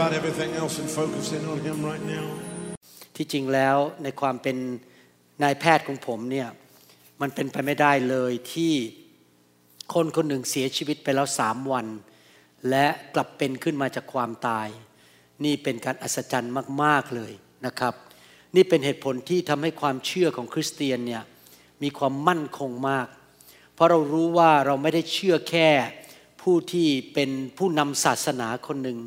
about everything else and focus in on Him right now. ที่จริงแล้วในความเป็นนายแพทย์ของผมเนี่ยมันเป็นไปไม่ได้เลยที่คนคนหนึ่งเสียชีวิตไปแล้วสามวัน และกลับเป็นขึ้นมาจากความตาย นี่เป็นการอัศจรรย์มาก ๆ เลยนะครับ นี่เป็นเหตุผลที่ทำให้ความเชื่อของคริสเตียนเนี่ยมีความมั่นคงมาก เพราะเรารู้ว่าเราไม่ได้เชื่อแค่ผู้ที่เป็นผู้นำศาสนาคนหนึ่ง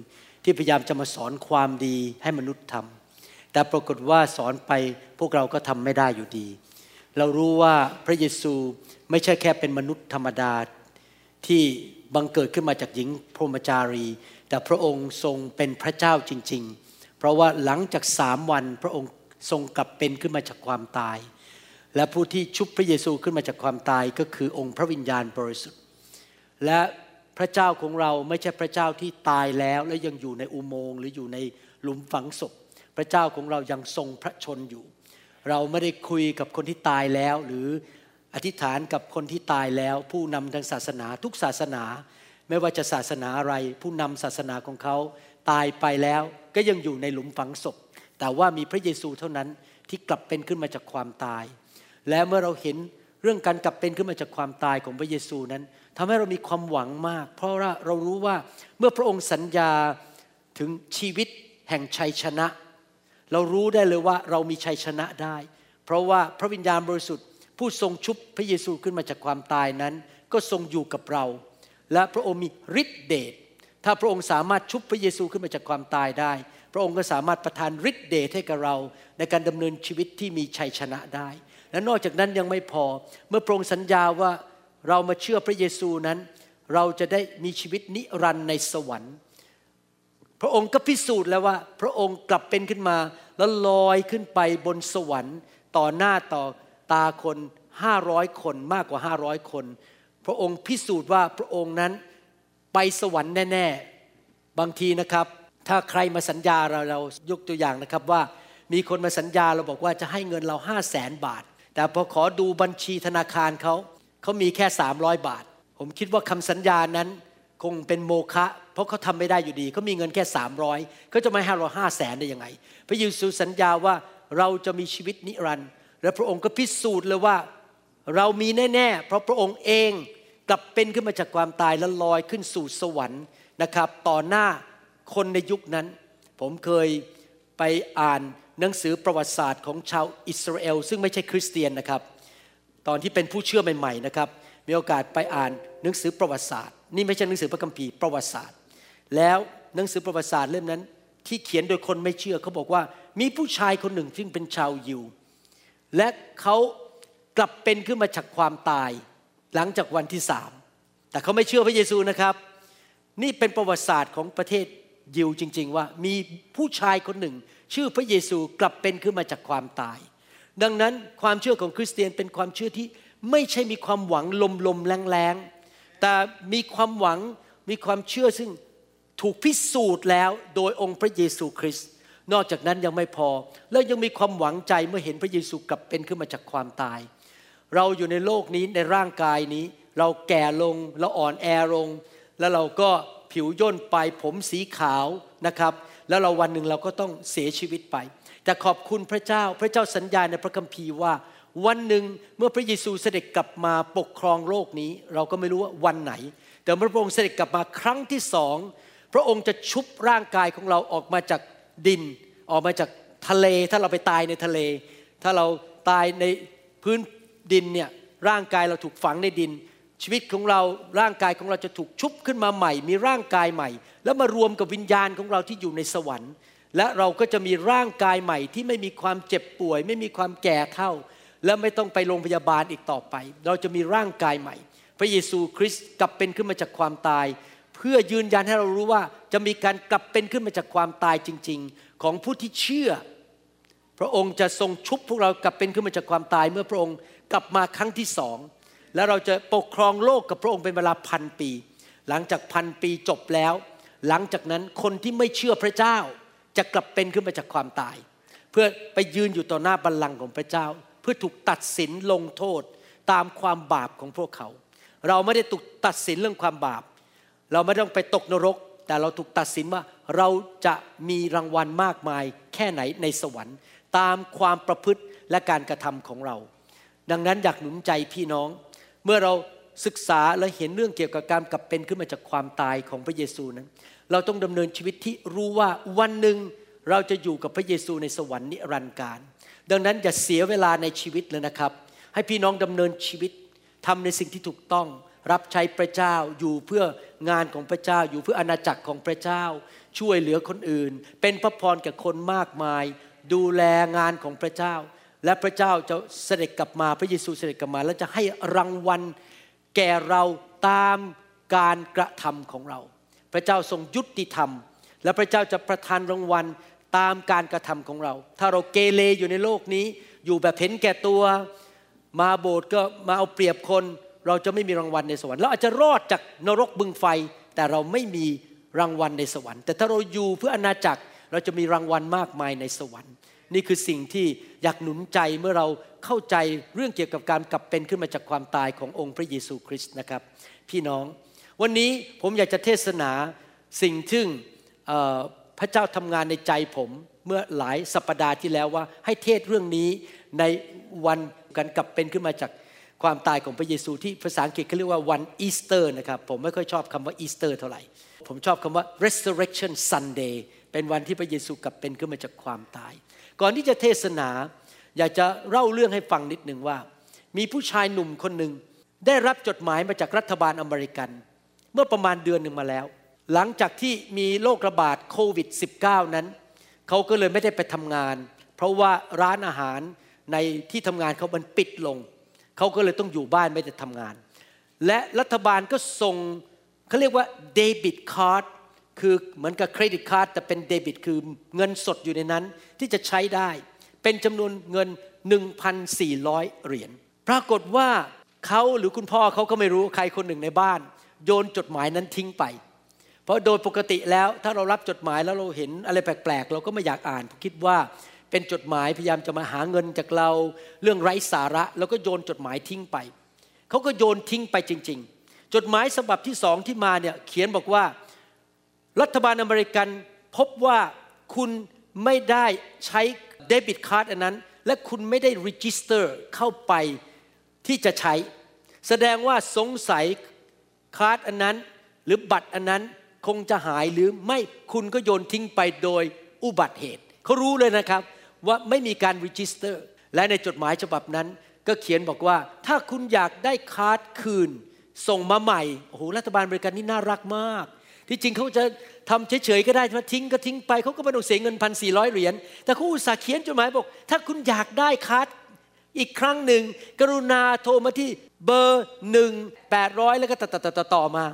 ที่พยายามจะมาสอนความดีให้มนุษย์ทำแต่ปรากฏว่าสอนไปพวกเราก็ทำไม่ได้อยู่ดี เรารู้ว่าพระเยซูไม่ใช่แค่เป็นมนุษย์ธรรมดาที่บังเกิดขึ้นมาจากหญิงพรหมจารี แต่พระองค์ทรงเป็นพระเจ้าจริง ๆ เพราะว่าหลังจากสามวันพระองค์ทรงกลับเป็นขึ้นมาจากความตาย และผู้ที่ชุบพระเยซูขึ้นมาจากความตายก็คือองค์พระวิญญาณบริสุทธิ์ และ พระเจ้าของเราไม่ใช่พระเจ้าที่ตายแล้วและยังอยู่ในอุโมงค์หรืออยู่ในหลุมฝังศพ พระเจ้าของเรายังทรงพระชนอยู่ เราไม่ได้คุยกับคนที่ตายแล้ว หรืออธิษฐานกับคนที่ตายแล้ว ผู้นำทางศาสนาทุกศาสนา ไม่ว่าจะศาสนาอะไร ผู้นำศาสนาของเขาตายไปแล้วก็ยังอยู่ในหลุมฝังศพ แต่ว่ามีพระเยซูเท่านั้นที่กลับเป็นขึ้นมาจากความตาย และเมื่อเราเห็นเรื่องการกลับเป็นขึ้นมาจากความตายของพระเยซูนั้น ทำให้เรามีความหวังมาก เพราะว่าเรารู้ว่าเมื่อพระองค์สัญญาถึงชีวิตแห่งชัยชนะ เรารู้ได้เลยว่าเรามีชัยชนะได้ เพราะว่าพระวิญญาณบริสุทธิ์ ผู้ทรงชุบพระเยซูขึ้นมาจากความตายนั้น ก็ทรงอยู่กับเรา และพระองค์มีฤทธิเดชถ้าพระองค์สามารถชุบพระเยซูขึ้นมาจากความตายได้ พระองค์ก็สามารถประทานฤทธิเดชให้กับเรา ในการดำเนินชีวิตที่มีชัยชนะได้ และนอกจากนั้นยังไม่พอเมื่อพระองค์สัญญาว่า เรามาเชื่อพระเยซูนั้น เราจะได้มีชีวิตนิรันดร์ในสวรรค์ พระองค์ก็พิสูจน์แล้วว่า พระองค์กลับเป็นขึ้นมาแล้วลอยขึ้นไปบนสวรรค์ต่อหน้าต่อตาคนห้าร้อยคนมากกว่าห้าร้อยคน พระองค์พิสูจน์ว่าพระองค์นั้นไปสวรรค์แน่ ๆ บางทีนะครับ ถ้าใครมาสัญญาเราเรายกตัวอย่างนะครับว่า มีคนมาสัญญาเราบอกว่าจะให้เงินเราห้าแสนบาท แต่พอขอดูบัญชีธนาคารเขา เขามีแค่ 300 บาท ผมคิดว่าคำสัญญานั้นคงเป็นโมฆะเพราะเขาทำไม่ได้อยู่ดี เขามีเงินแค่ 300เขาจะม่ให้เราห้าแสนได้ยังไง พระเยซูสัญญาว่าเราจะมีชีวิตนิรันดร์และพระองค์ก็พิสูจน์เลยว่าเรามีแน่ๆ เพราะพระองค์เองกลับเป็นขึ้นมาจากความตายและลอยขึ้นสู่สวรรค์นะครับ ต่อหน้าคนในยุคนั้น ผมเคยไปอ่านหนังสือประวัติศาสตร์ของชาวอิสราเอล ซึ่งไม่ใช่คริสเตียนนะครับ ตอนที่เป็นผู้เชื่อใหม่ๆนะครับ มีโอกาสไปอ่านหนังสือประวัติศาสตร์ นี่ไม่ใช่หนังสือพระคัมภีร์ประวัติศาสตร์ แล้วหนังสือประวัติศาสตร์เล่มนั้น ที่เขียนโดยคนไม่เชื่อเขาบอกว่า มีผู้ชายคนหนึ่งซึ่งเป็นชาวยิว และเขากลับเป็นขึ้นมาจากความตาย หลังจากวันที่สามแต่เขาไม่เชื่อพระเยซูนะครับ นี่เป็นประวัติศาสตร์ของประเทศยิวจริง ๆ ว่ามีผู้ชายคนหนึ่ง ชื่อพระเยซูกลับเป็นขึ้นมาจากความตาย ดังนั้นความเชื่อของคริสเตียนเป็นความเชื่อที่ไม่ใช่มีความหวังลมๆแรงๆ แต่มีความหวังมีความเชื่อซึ่งถูกพิสูจน์แล้วโดยองค์พระเยซูคริสต์นอกจากนั้นยังไม่พอ แล้วยังมีความหวังใจเมื่อเห็นพระเยซูกลับเป็นขึ้นมาจากความตาย เราอยู่ในโลกนี้ในร่างกายนี้ เราแก่ลงเราอ่อนแอลง แล้วเราก็ผิวย่นไปผมสีขาวนะครับ แล้วเราวันหนึ่งเราก็ต้องเสียชีวิตไป แต่ขอบคุณพระเจ้าพระเจ้าสัญญาในพระคัมภีร์ว่า วันหนึ่งเมื่อพระเยซูเสด็จกลับมาปกครองโลกนี้ เราก็ไม่รู้ว่าวันไหน แต่เมื่อพระองค์เสด็จกลับมาครั้งที่สองพระองค์จะชุบร่างกายของเราออกมาจากดิน ออกมาจากทะเลถ้าเราไปตายในทะเล ถ้าเราตายในพื้นดินเนี่ยร่างกายเราถูกฝังในดิน ชีวิตของเราร่างกายของเราจะถูกชุบขึ้นมาใหม่ มีร่างกายใหม่ แล้วมารวมกับวิญญาณของเราที่อยู่ในสวรรค์ และเราก็จะมีร่างกายใหม่ที่ไม่มีความเจ็บป่วย ไม่มีความแก่เท่าและไม่ต้องไปโรงพยาบาลอีกต่อไป เราจะมีร่างกายใหม่ พระเยซูคริสต์กลับเป็นขึ้นมาจากความตาย เพื่อยืนยันให้เรารู้ว่าจะมีการกลับเป็นขึ้นมาจากความตายจริง ๆ ของผู้ที่เชื่อ พระองค์จะทรงชุบพวกเรากลับเป็นขึ้นมาจากความตาย เมื่อพระองค์กลับมาครั้งที่สองและเราจะปกครองโลกกับพระองค์เป็นเวลาพันปี หลังจากพันปีจบแล้ว หลังจากนั้นคนที่ไม่เชื่อพระเจ้า จะกลับเป็นขึ้นมาจากความตาย เพื่อไปยืนอยู่ต่อหน้าบัลลังก์ของพระเจ้า เพื่อถูกตัดสินลงโทษตามความบาปของพวกเขา เราไม่ได้ถูกตัดสินเรื่องความบาป เราไม่ต้องไปตกนรก แต่เราถูกตัดสินว่าเราจะมีรางวัลมากมายแค่ไหนในสวรรค์ ตามความประพฤติและการกระทำของเรา ดังนั้นอยากหนุนใจพี่น้อง เมื่อเราศึกษาและเห็นเรื่องเกี่ยวกับการกลับเป็นขึ้นมาจากความตายของพระเยซูนั้น เราต้องดำเนินชีวิตที่รู้ว่าวันหนึ่งเราจะอยู่กับพระเยซูในสวรรค์นิรันดร์การ ดังนั้นอย่าเสียเวลาในชีวิตเลยนะครับ ให้พี่น้องดำเนินชีวิตทำในสิ่งที่ถูกต้อง รับใช้พระเจ้าอยู่เพื่องานของพระเจ้า อยู่เพื่ออาณาจักรของพระเจ้า ช่วยเหลือคนอื่น เป็นพระพรแก่คนมากมาย ดูแลงานของพระเจ้า และพระเจ้าจะเสด็จกลับมาพระเยซูเสด็จกลับมา แล้วจะให้รางวัลแก่เราตามการกระทำของเรา พระเจ้าทรงยุติธรรม และพระเจ้าจะประทานรางวัลตามการกระทำของเรา ถ้าเราเกเรอยู่ในโลกนี้ อยู่แบบเห็นแก่ตัว มาโบสถ์ก็มาเอาเปรียบคน เราจะไม่มีรางวัลในสวรรค์เราอาจจะรอดจากนรกบึงไฟ แต่เราไม่มีรางวัลในสวรรค์ แต่ถ้าเราอยู่เพื่ออาณาจักรเราจะมีรางวัลมากมายในสวรรค์ นี่คือสิ่งที่อยากหนุนใจเมื่อเราเข้าใจเรื่องเกี่ยวกับการกลับเป็นขึ้นมาจากความตายขององค์พระเยซูคริสต์นะครับ พี่น้อง วันนี้ผมอยากจะเทศนาสิ่งที่พระเจ้าทำงานในใจผมเมื่อหลายสัปดาห์ที่แล้วว่า ให้เทศเรื่องนี้ในวันการกลับเป็นขึ้นมาจากความตายของพระเยซูที่ภาษาอังกฤษเขาเรียกว่าวันอีสเตอร์นะครับผมไม่ค่อยชอบคำว่าอีสเตอร์เท่าไหร่ ผมชอบคำว่า resurrection Sunday เป็นวันที่พระเยซูกลับเป็นขึ้นมาจากความตาย ก่อนที่จะเทศนา อยากจะเล่าเรื่องให้ฟังนิดหนึ่งว่า มีผู้ชายหนุ่มคนหนึ่งได้รับจดหมายมาจากรัฐบาลอเมริกัน เมื่อประมาณเดือนหนึ่งมาแล้ว หลังจากที่มีโรคระบาดโควิด -19 นั้น เขาก็เลยไม่ได้ไปทำงาน เพราะว่าร้านอาหารในที่ทำงานเขามันปิดลง เขาก็เลยต้องอยู่บ้านไม่ได้ทำงาน และรัฐบาลก็ส่งเขาเรียกว่า debit card คือเหมือนกับ credit card แต่เป็น debit คือเงินสดอยู่ในนั้นที่จะใช้ได้ เป็นจำนวนเงิน 1,400 เหรียญปรากฏว่าเขาหรือคุณพ่อเขาก็ไม่รู้ใครคนหนึ่งในบ้าน โยนจดหมายนั้นทิ้งไป เพราะโดยปกติแล้วถ้าเรารับจดหมายแล้วเราเห็นอะไรแปลกๆ เราก็ไม่อยากอ่านคิดว่าเป็นจดหมายพยายามจะมาหาเงินจากเราเรื่องไร้สาระ แล้วก็โยนจดหมายทิ้งไปเขาก็โยนทิ้งไปจริง ๆ จดหมายฉบับที่สองที่มาเนี่ยเขียนบอกว่า รัฐบาลอเมริกันพบว่าคุณไม่ได้ใช้ debit card อันนั้น และคุณไม่ได้ register เข้าไปที่จะใช้ แสดงว่าสงสัย card อันนั้นหรือบัตรอันนั้นคงจะหายหรือไม่คุณก็โยนทิ้งไปโดยอุบัติเหตุเขารู้เลยนะครับว่าไม่มีการ register และในจดหมายฉบับนั้น ก็เขียนบอกว่า ถ้าคุณอยากได้ card คืน ส่งมาใหม่โอ้โหรัฐบาลอเมริกันนี่น่ารักมาก ที่จริงเขาจะทำเฉยๆก็ได้มาทิ้งก็ทิ้งไปเขาก็ไม่ต้องเสียเงินพันสี่ร้อยเหรียญแต่เขาอุตส่าห์เขียนจดหมายบอก ถ้าคุณอยากได้ card อีกครั้งหนึ่งกรุณาโทรมาที่เบอร์หนึ่งแปดร้อยแล้วก็ต่อต่อต่อมา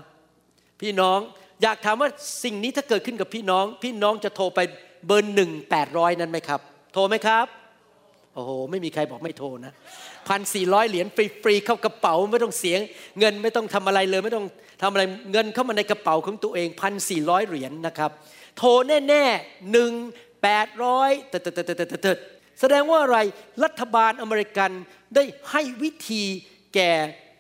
พี่น้องอยากถามว่าสิ่งนี้ถ้าเกิดขึ้นกับพี่น้อง พี่น้องจะโทรไปเบอร์หนึ่งแปดร้อยนั้นไหมครับ โทรไหมครับโอ้โหไม่มีใครบอกไม่โทรนะพันสี่ร้อยเหรียญฟรีๆเข้ากระเป๋าไม่ต้องเสียงเงินไม่ต้องทำอะไรเลยไม่ต้องทำอะไรเงินเข้ามาในกระเป๋าของตัวเองพันสี่ร้อยเหรียญนะครับ โทรแน่ๆหนึ่งแปดร้อยเติด แสดงว่าอะไรรัฐบาลอเมริกันได้ให้วิธีแก่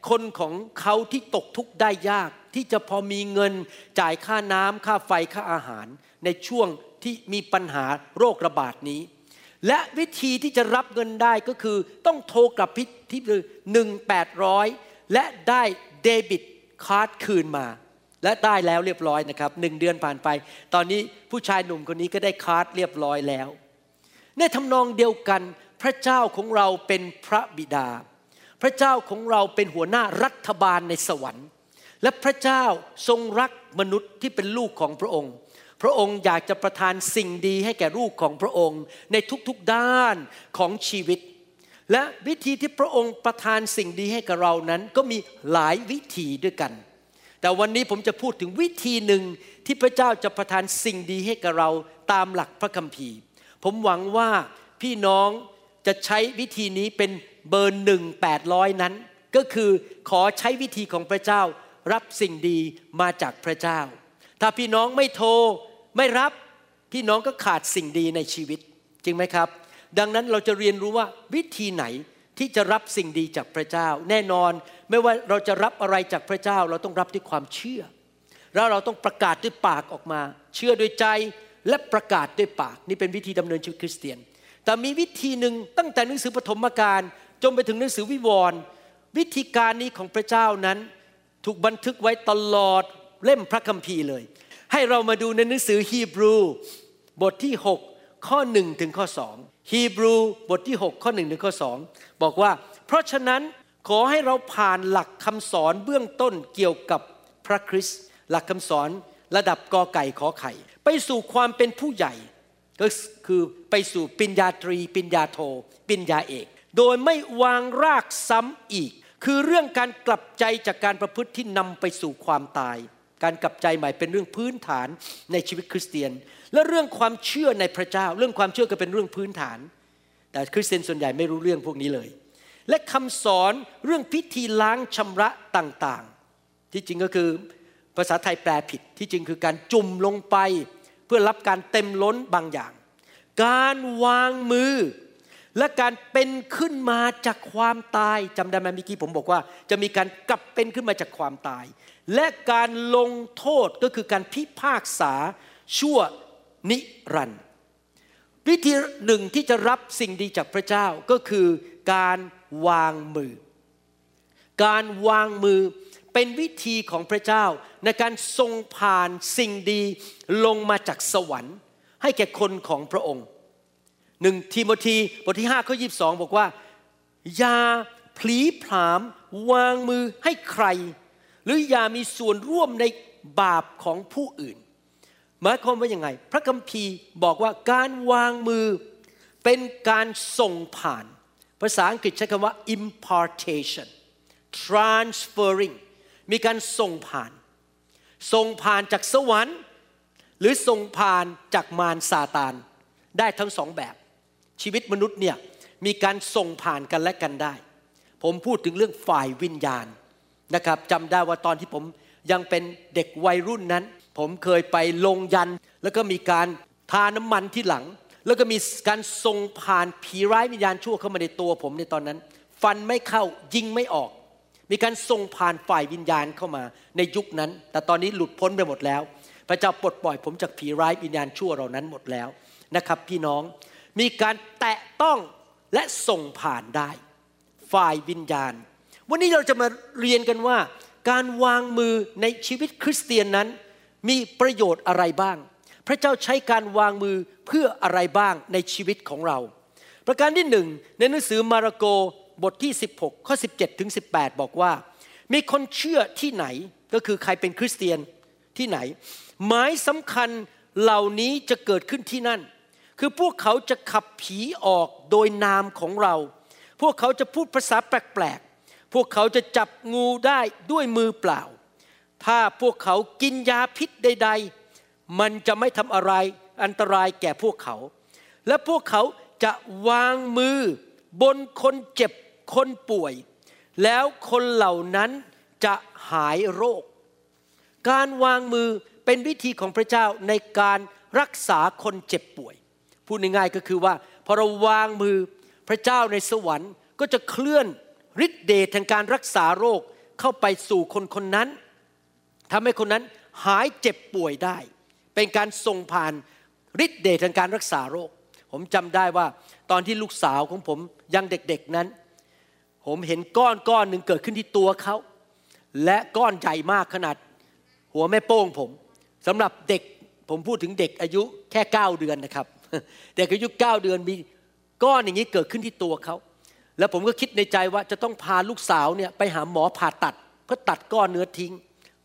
คนของเขาที่ตกทุกข์ได้ยาก ที่จะพอมีเงินจ่ายค่าน้ำค่าไฟค่าอาหาร ในช่วงที่มีปัญหาโรคระบาดนี้ และวิธีที่จะรับเงินได้ก็คือต้องโทรกลับไปที่หนึ่งแปดร้อยและได้ debit card คืนมา และได้แล้วเรียบร้อยนะครับหนึ่งเดือนผ่านไป ตอนนี้ผู้ชายหนุ่มคนนี้ก็ได้ card เรียบร้อยแล้ว ในทำนองเดียวกัน พระเจ้าของเราเป็นพระบิดา พระเจ้าของเราเป็นหัวหน้ารัฐบาลในสวรรค์ และพระเจ้าทรงรักมนุษย์ที่เป็นลูกของพระองค์ พระองค์อยากจะประทานสิ่งดีให้แก่ลูกของพระองค์ ในทุกๆด้านของชีวิต และวิธีที่พระองค์ประทานสิ่งดีให้กับเรานั้นก็มีหลายวิธีด้วยกันแต่วันนี้ผมจะพูดถึงวิธีหนึ่งที่พระเจ้าจะประทานสิ่งดีให้กับเราตามหลักพระคัมภีร์ ผมหวังว่าพี่น้องจะใช้วิธีนี้เป็นเบอร์หนึ่งแปดร้อยนั้น ก็คือขอใช้วิธีของพระเจ้า รับสิ่งดีมาจากพระเจ้า ถ้าพี่น้องไม่โทรไม่รับพี่น้องก็ขาดสิ่งดีในชีวิต จริงไหมครับ ดังนั้นเราจะเรียนรู้ว่าวิธีไหนที่จะรับสิ่งดีจากพระเจ้า แน่นอนไม่ว่าเราจะรับอะไรจากพระเจ้า เราต้องรับด้วยความเชื่อ แล้วเราต้องประกาศด้วยปากออกมา เชื่อด้วยใจ และประกาศด้วยปาก นี่เป็นวิธีดำเนินชีวิตคริสเตียน แต่มีวิธีหนึ่งตั้งแต่หนังสือปฐมกาลจนไปถึงหนังสือวิวรณ์วิธีการนี้ของพระเจ้านั้น ถูกบันทึกไว้ตลอดเล่มพระคัมภีร์เลย ให้เรามาดูในหนังสือฮีบรู บทที่ 6 ข้อ 1 ถึงข้อ2ฮีบรูบทที่ 6 ข้อ 1 ถึงข้อ 2 บอกว่า เพราะฉะนั้นขอให้เราผ่านหลักคำสอนเบื้องต้นเกี่ยวกับพระคริสต์หลักคำสอนระดับกอไก่ขอไข่ ไปสู่ความเป็นผู้ใหญ่ ก็คือไปสู่ปิญญาตรี ปิญญาโท ปิญญาเอก โดยไม่วางรากซ้ำอีก คือเรื่องการกลับใจจากการประพฤติที่นำไปสู่ความตาย การกลับใจใหม่เป็นเรื่องพื้นฐานในชีวิตคริสเตียน และเรื่องความเชื่อในพระเจ้า เรื่องความเชื่อก็เป็นเรื่องพื้นฐาน แต่คริสเตียนส่วนใหญ่ไม่รู้เรื่องพวกนี้เลย และคำสอนเรื่องพิธีล้างชำระต่างๆ ที่จริงก็คือภาษาไทยแปลผิดที่จริงคือการจุ่มลงไป เพื่อรับการเต็มล้นบางอย่าง การวางมือ และการเป็นขึ้นมาจากความตายจำได้ไหมเมื่อกี้ผมบอกว่า จะมีการกลับเป็นขึ้นมาจากความตาย และการลงโทษก็คือการพิพากษาชั่วนิรันดร์วิธีหนึ่งที่จะรับสิ่งดีจากพระเจ้าก็คือการวางมือ การวางมือ เป็นวิธีของพระเจ้าในการทรงผ่านสิ่งดีลงมาจากสวรรค์ ให้แก่คนของพระองค์หนึ่งทีโมธีบทที่5ข้อยีบอกว่า อย่าพลีผามวางมือให้ใคร หรืออย่ามีส่วนร่วมในบาปของผู้อื่น หมายความว่ายังไง พระคัมภีร์บอกว่าการวางมือเป็นการส่งผ่าน ภาษาอังกฤษใช้คำว่า impartation transferring มีการส่งผ่าน ส่งผ่านจากสวรรค์ หรือส่งผ่านจากมารซาตาน ได้ทั้งสองแบบ ชีวิตมนุษย์เนี่ยมีการส่งผ่านกันและกันได้ ผมพูดถึงเรื่องฝ่ายวิญญาณนะครับจำได้ว่าตอนที่ผมยังเป็นเด็กวัยรุ่นนั้น ผมเคยไปลงยัน แล้วก็มีการทาน้ำมันที่หลัง แล้วก็มีการส่งผ่านผีร้ายวิญญาณชั่วเข้ามาในตัวผมในตอนนั้น ฟันไม่เข้ายิงไม่ออก มีการส่งผ่านฝ่ายวิญญาณเข้ามาในยุคนั้น แต่ตอนนี้หลุดพ้นไปหมดแล้ว พระเจ้าปลดปล่อยผมจากผีร้ายวิญญาณชั่วเหล่านั้นหมดแล้วนะครับ พี่น้องมีการแตะต้องและส่งผ่านได้ ฝ่ายวิญญาณ วันนี้เราจะมาเรียนกันว่า การวางมือในชีวิตคริสเตียนนั้น มีประโยชน์อะไรบ้าง พระเจ้าใช้การวางมือเพื่ออะไรบ้างในชีวิตของเรา ประการที่หนึ่งในหนังสือมาระโก บทที่ 16 ข้อ 17 ถึง 18 บอกว่า มีคนเชื่อที่ไหนก็คือใครเป็นคริสเตียนที่ไหน หมายสำคัญเหล่านี้จะเกิดขึ้นที่นั่น คือพวกเขาจะขับผีออกโดยนามของเรา พวกเขาจะพูดภาษาแปลกๆ พวกเขาจะจับงูได้ด้วยมือเปล่า ถ้าพวกเขากินยาพิษใด ๆ มันจะไม่ทำอะไรอันตรายแก่พวกเขา และพวกเขาจะวางมือบนคนเจ็บ คนป่วย แล้วคนเหล่านั้นจะหายโรค การวางมือเป็นวิธีของพระเจ้าในการรักษาคนเจ็บป่วย พูดง่ายๆก็คือว่าพอเราวางมือพระเจ้าในสวรรค์ก็จะเคลื่อนฤทธิเดชทางการรักษาโรคเข้าไปสู่คนคนนั้นทำให้คนนั้นหายเจ็บป่วยได้ เป็นการส่งผ่านฤทธิเดชทางการรักษาโรค ผมจำได้ว่าตอนที่ลูกสาวของผมยังเด็กๆนั้น ผมเห็นก้อนก้อนหนึ่งเกิดขึ้นที่ตัวเขา และก้อนใหญ่มากขนาด หัวแม่โป้งผมสำหรับเด็กผมพูดถึงเด็กอายุแค่ 9 เดือนนะครับ เด็กอายุ 9 เดือนมีก้อนอย่างนี้เกิดขึ้นที่ตัวเขา แล้วผมก็คิดในใจว่าจะต้องพาลูกสาวเนี่ยไปหาหมอผ่าตัดเพื่อตัดก้อนเนื้อทิ้ง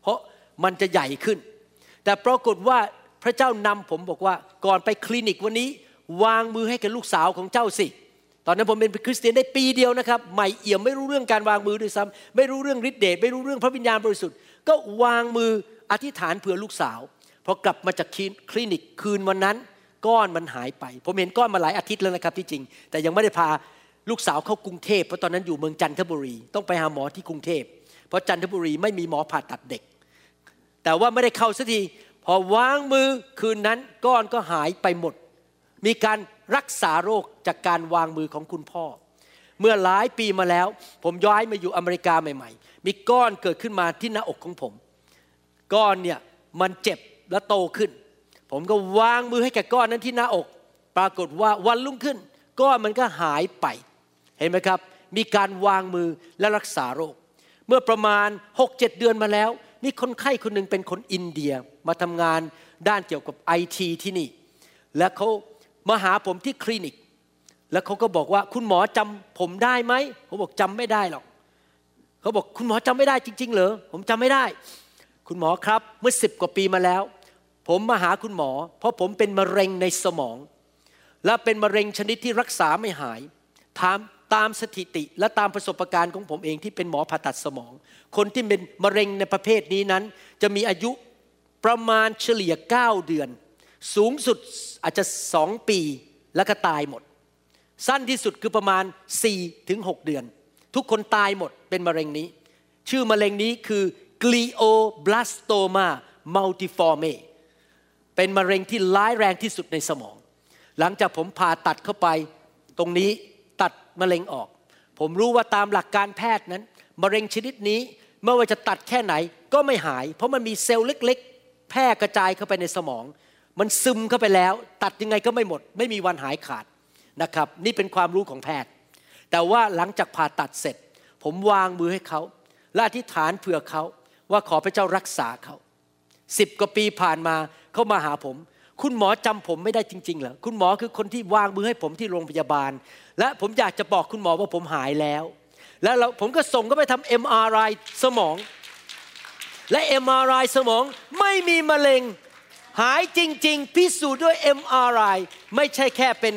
เพราะมันจะใหญ่ขึ้น แต่ปรากฏว่าพระเจ้านำผมบอกว่าก่อนไปคลินิกวันนี้ วางมือให้กับลูกสาวของเจ้าสิ ตอนนั้นผมเป็นคริสเตียนได้ปีเดียวนะครับใหม่เอี่ยมไม่รู้เรื่องการวางมือด้วยซ้ำไม่รู้เรื่องฤทธิ์เดชไม่รู้เรื่องพระวิญญาณบริสุทธิ์ ก็วางมืออธิษฐานเผื่อลูกสาวพอกลับมาจากคลินิกคืนวันนั้นก้อนมันหายไป ผมเห็นก้อนมาหลายอาทิตย์แล้วนะครับที่จริง แต่ยังไม่ได้พาลูกสาวเข้ากรุงเทพเพราะตอนนั้นอยู่เมืองจันทบุรี ต้องไปหาหมอที่กรุงเทพเพราะจันทบุรีไม่มีหมอผ่าตัดเด็ก แต่ว่าไม่ได้เข้าสักทีพอวางมือคืนนั้นก้อนก็หายไปหมด มีการ รักษาโรคจากการวางมือของคุณพ่อ เมื่อหลายปีมาแล้ว ผมย้ายมาอยู่อเมริกาใหม่ ๆ มีก้อนเกิดขึ้นมาที่หน้าอกของผม ก้อนเนี่ยมันเจ็บและโตขึ้น ผมก็วางมือให้แกก้อนนั้นที่หน้าอก ปรากฏว่าวันรุ่งขึ้น ก้อนมันก็หายไป เห็นไหมครับ มีการวางมือและรักษาโรค เมื่อประมาณ 6-7 เดือนมาแล้วมีคนไข้คนหนึ่งเป็นคนอินเดียมาทำงานด้านเกี่ยวกับไอทีที่นี่ และเขา มาหาผมที่คลินิก แล้วเขาก็บอกว่าคุณหมอจำผมได้ไหมผมบอกจำไม่ได้หรอกเขาบอกคุณหมอจำไม่ได้จริง ๆ เหรอผมจำไม่ได้ คุณหมอครับเมื่อสิบกว่าปีมาแล้ว ผมมาหาคุณหมอ เพราะผมเป็นมะเร็งในสมอง และเป็นมะเร็งชนิดที่รักษาไม่หายถามตามสถิติและตามประสบการณ์ของผมเองที่เป็นหมอผ่าตัดสมอง คนที่เป็นมะเร็งในประเภทนี้นั้น จะมีอายุประมาณเฉลี่ย 9 เดือน สูงสุดอาจจะสองปีแล้วก็ตายหมด สั้นที่สุดคือประมาณ4ถึง6เดือน ทุกคนตายหมดเป็นมะเร็งนี้ ชื่อมะเร็งนี้คือ glioblastoma multiforme เป็นมะเร็งที่ร้ายแรงที่สุดในสมอง หลังจากผมผ่าตัดเข้าไป ตรงนี้ตัดมะเร็งออก ผมรู้ว่าตามหลักการแพทย์นั้น มะเร็งชนิดนี้ไม่ว่าจะตัดแค่ไหนก็ไม่หาย เพราะมันมีเซลล์เล็ก ๆ แพร่กระจายเข้าไปในสมอง มันซึมเข้าไปแล้ว ตัดยังไงก็ไม่หมด ไม่มีวันหายขาดนะครับ นี่เป็นความรู้ของแพทย์ แต่ว่าหลังจากผ่าตัดเสร็จ ผมวางมือให้เขาและอธิษฐานเผื่อเขาว่าขอพระเจ้ารักษาเขาสิบกว่าปีผ่านมาเขามาหาผม คุณหมอจำผมไม่ได้จริงๆเหรอคุณหมอคือคนที่วางมือให้ผมที่โรงพยาบาล และผมอยากจะบอกคุณหมอว่าผมหายแล้ว แล้วผมก็ส่งก็ไปทำ MRI สมอง และ MRI สมองไม่มีมะเร็ง หายจริง ๆ พิสูจน์ด้วย MRI ไม่ใช่แค่เป็น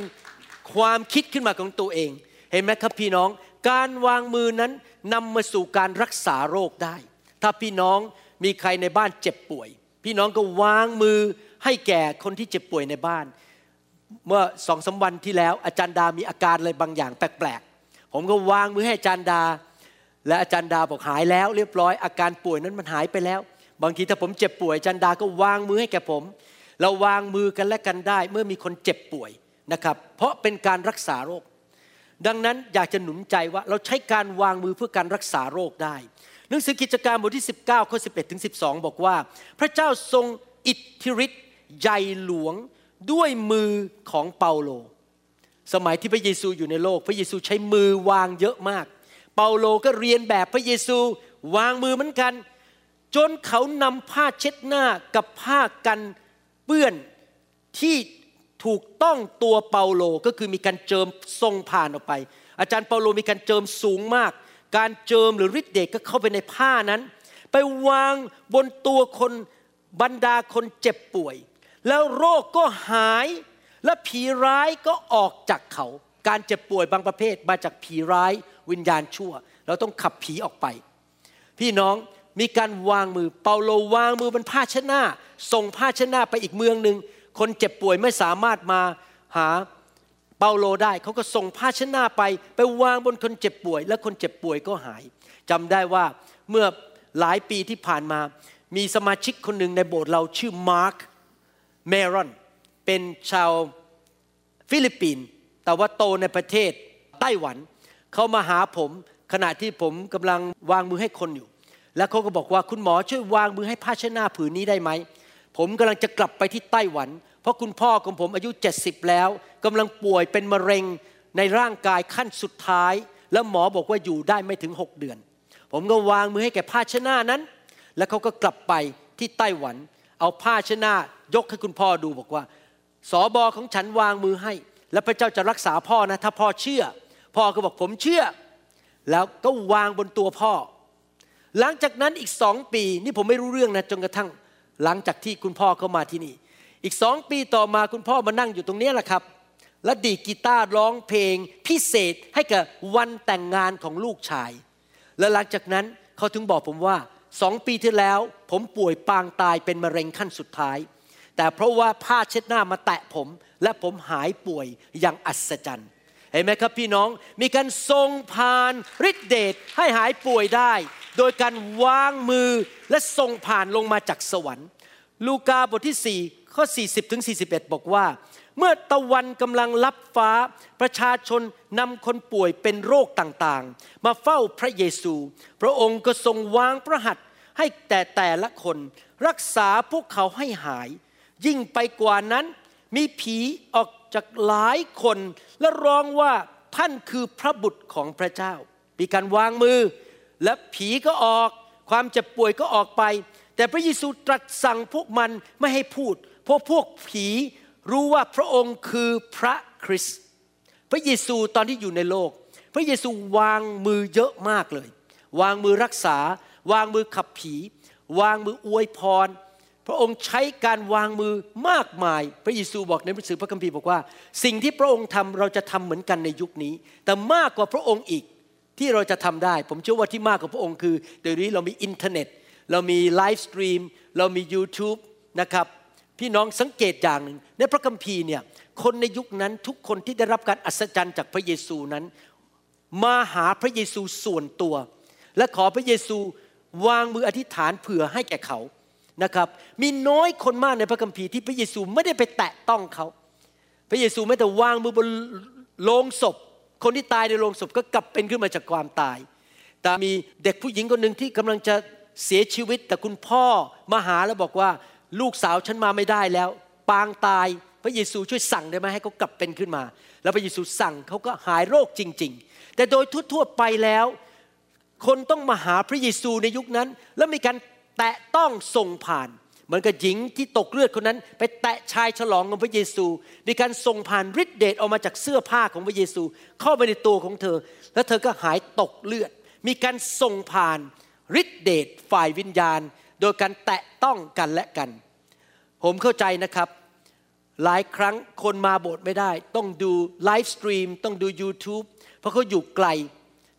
ความคิดขึ้นมาของตัวเอง เห็นไหมครับพี่น้อง การวางมือนั้นนำมาสู่การรักษาโรคได้ ถ้าพี่น้องมีใครในบ้านเจ็บป่วย พี่น้องก็วางมือให้แก่คนที่เจ็บป่วยในบ้าน เมื่อสองสาวันที่แล้ว อาจารย์ดามีอาการอะไรบางอย่างแปลกๆ ผมก็วางมือให้อาจารย์ดา และอาจารย์ดาบอกหายแล้ว เรียบร้อยอาการป่วยนั้นมันหายไปแล้ว บางทีถ้าผมเจ็บป่วยจารย์ดาก็วางมือให้แก่ผม เราวางมือกันและกันได้เมื่อมีคนเจ็บป่วยนะครับ เพราะเป็นการรักษาโรค ดังนั้นอยากจะหนุนใจว่าเราใช้การวางมือเพื่อการรักษาโรคได้ หนังสือกิจการบทที่ 19ข้อ11ถึง12 บอกว่า พระเจ้าทรงอิทธิฤทธิ์ใหญ่หลวงด้วยมือของเปาโล สมัยที่พระเยซูอยู่ในโลก พระเยซูใช้มือวางเยอะมาก เปาโลก็เรียนแบบพระเยซูวางมือเหมือนกัน จนเขานำผ้าเช็ดหน้ากับผ้ากันเปื้อนที่ถูกต้องตัวเปาโลก็คือมีการเจิมทรงผ่านออกไป อาจารย์เปาโลมีการเจิมสูงมาก การเจิมหรือฤทธิ์เดชก็เข้าไปในผ้านั้น ไปวางบนตัวคนบรรดาคนเจ็บป่วย แล้วโรคก็หายและผีร้ายก็ออกจากเขา การเจ็บป่วยบางประเภทมาจากผีร้ายวิญญาณชั่ว เราต้องขับผีออกไป พี่น้อง มีการวางมือเปาโลวางมือบนผ้าเช็ดหน้าส่งผ้าเช็ดหน้าไปอีกเมืองหนึ่งคนเจ็บป่วยไม่สามารถมาหาเปาโลได้เขาก็ส่งผ้าเช็ดหน้าไป ไปวางบนคนเจ็บป่วย และคนเจ็บป่วยก็หายจำได้ว่าเมื่อหลายปีที่ผ่านมา มีสมาชิกคนหนึ่งในโบสถ์เราชื่อมาร์คเมรอนเป็นชาวฟิลิปปินส์แต่ว่าโตในประเทศไต้หวัน เขามาหาผมขณะที่ผมกำลังวางมือให้คนอยู่ แล้วเขาก็บอกว่าคุณหมอช่วยวางมือให้ผ้าชนะผืนนี้ได้ไหม ผมกำลังจะกลับไปที่ไต้หวัน เพราะคุณพ่อของผมอายุ 70 แล้วกำลังป่วยเป็นมะเร็งในร่างกายขั้นสุดท้าย แล้วหมอบอกว่าอยู่ได้ไม่ถึง 6 เดือน ผมก็วางมือให้แก่ผ้าชนะนั้น แล้วเขาก็กลับไปที่ไต้หวัน เอาผ้าชนะยกให้คุณพ่อดูบอกว่าสอบอของฉันวางมือให้ แล้วพระเจ้าจะรักษาพ่อนะถ้าพ่อเชื่อ พ่อก็บอกผมเชื่อ แล้วก็วางบนตัวพ่อ หลังจากนั้นอีกสองปีนี่ผมไม่รู้เรื่องนะจนกระทั่งหลังจากที่คุณพ่อเข้ามาที่นี่ อีกสองปีต่อมาคุณพ่อมานั่งอยู่ตรงนี้แหละครับ และดีกีตาร์ร้องเพลงพิเศษให้กับวันแต่งงานของลูกชาย และหลังจากนั้นเขาถึงบอกผมว่าสองปีที่แล้ว ผมป่วยปางตายเป็นมะเร็งขั้นสุดท้าย แต่เพราะว่าผ้าเช็ดหน้ามาแตะผม และผมหายป่วยอย่างอัศจรรย์ เห็นไหมครับพี่น้องมีการทรงพานฤทธิเดชให้หายป่วยได้ โดยการวางมือและทรงผ่านลงมาจากสวรรค์ ลูกาบทที่ 4 ข้อ 40ถึง41 บอกว่า เมื่อตะวันกำลังลับฟ้า ประชาชนนำคนป่วยเป็นโรคต่างๆ มาเฝ้าพระเยซู พระองค์ก็ทรงวางพระหัตถ์ให้แต่แต่ละคนรักษาพวกเขาให้หาย ยิ่งไปกว่านั้นมีผีออก จากหลายคนและร้องว่าท่านคือพระบุตรของพระเจ้า มีการวางมือ และผีก็ออก ความเจ็บป่วยก็ออกไป แต่พระเยซูตรัสสั่งพวกมันไม่ให้พูด เพราะพวกผีรู้ว่าพระองค์คือพระคริสต์พระเยซูตอนที่อยู่ในโลก พระเยซูวางมือเยอะมากเลย วางมือรักษา วางมือขับผี วางมืออวยพร พระองค์ใช้การวางมือมากมาย พระเยซูบอกในหนังสือพระคัมภีร์บอกว่า สิ่งที่พระองค์ทำเราจะทำเหมือนกันในยุคนี้ แต่มากกว่าพระองค์อีกที่เราจะทำได้ ผมเชื่อว่าที่มากกว่าพระองค์คือเดี๋ยวนี้เรามีอินเทอร์เน็ต เรามี live stream เรามี YouTube นะครับพี่น้องสังเกตอย่างหนึ่งในพระคัมภีร์เนี่ยคนในยุคนั้นทุกคนที่ได้รับการอัศจรรย์จากพระเยซูนั้น มาหาพระเยซูส่วนตัว และขอพระเยซูวางมืออธิษฐานเผื่อให้แก่เขา นะครับมีน้อยคนมากในพระคัมภีร์ที่พระเยซูไม่ได้ไปแตะต้องเขา พระเยซูไม่แต่วางมือบนโลงศพ คนที่ตายในโลงศพก็กลับเป็นขึ้นมาจากความตาย แต่มีเด็กผู้หญิงคนหนึ่งที่กำลังจะเสียชีวิต แต่คุณพ่อมาหาแล้วบอกว่าลูกสาวฉันมาไม่ได้แล้ว ปางตายพระเยซูช่วยสั่งได้ไหมให้เขากลับเป็นขึ้นมา แล้วพระเยซูสั่งเขาก็หายโรคจริง ๆ แต่โดยทั่วๆไปแล้ว คนต้องมาหาพระเยซูในยุคนั้น แล้วมีการ แตะต้องส่งผ่านเหมือนกับหญิงที่ตกเลือดคนนั้น ไปแตะชายฉลองของพระเยซู มีการส่งผ่านฤทธิเดชออกมาจากเสื้อผ้าของพระเยซู เข้าไปในตัวของเธอ แล้วเธอก็หายตกเลือด มีการส่งผ่านฤทธิเดชฝ่ายวิญญาณ โดยการแตะต้องกันและกัน ผมเข้าใจนะครับ หลายครั้งคนมาโบสถ์ไม่ได้ ต้องดู live stream ต้องดู YouTube เพราะเขาอยู่ไกล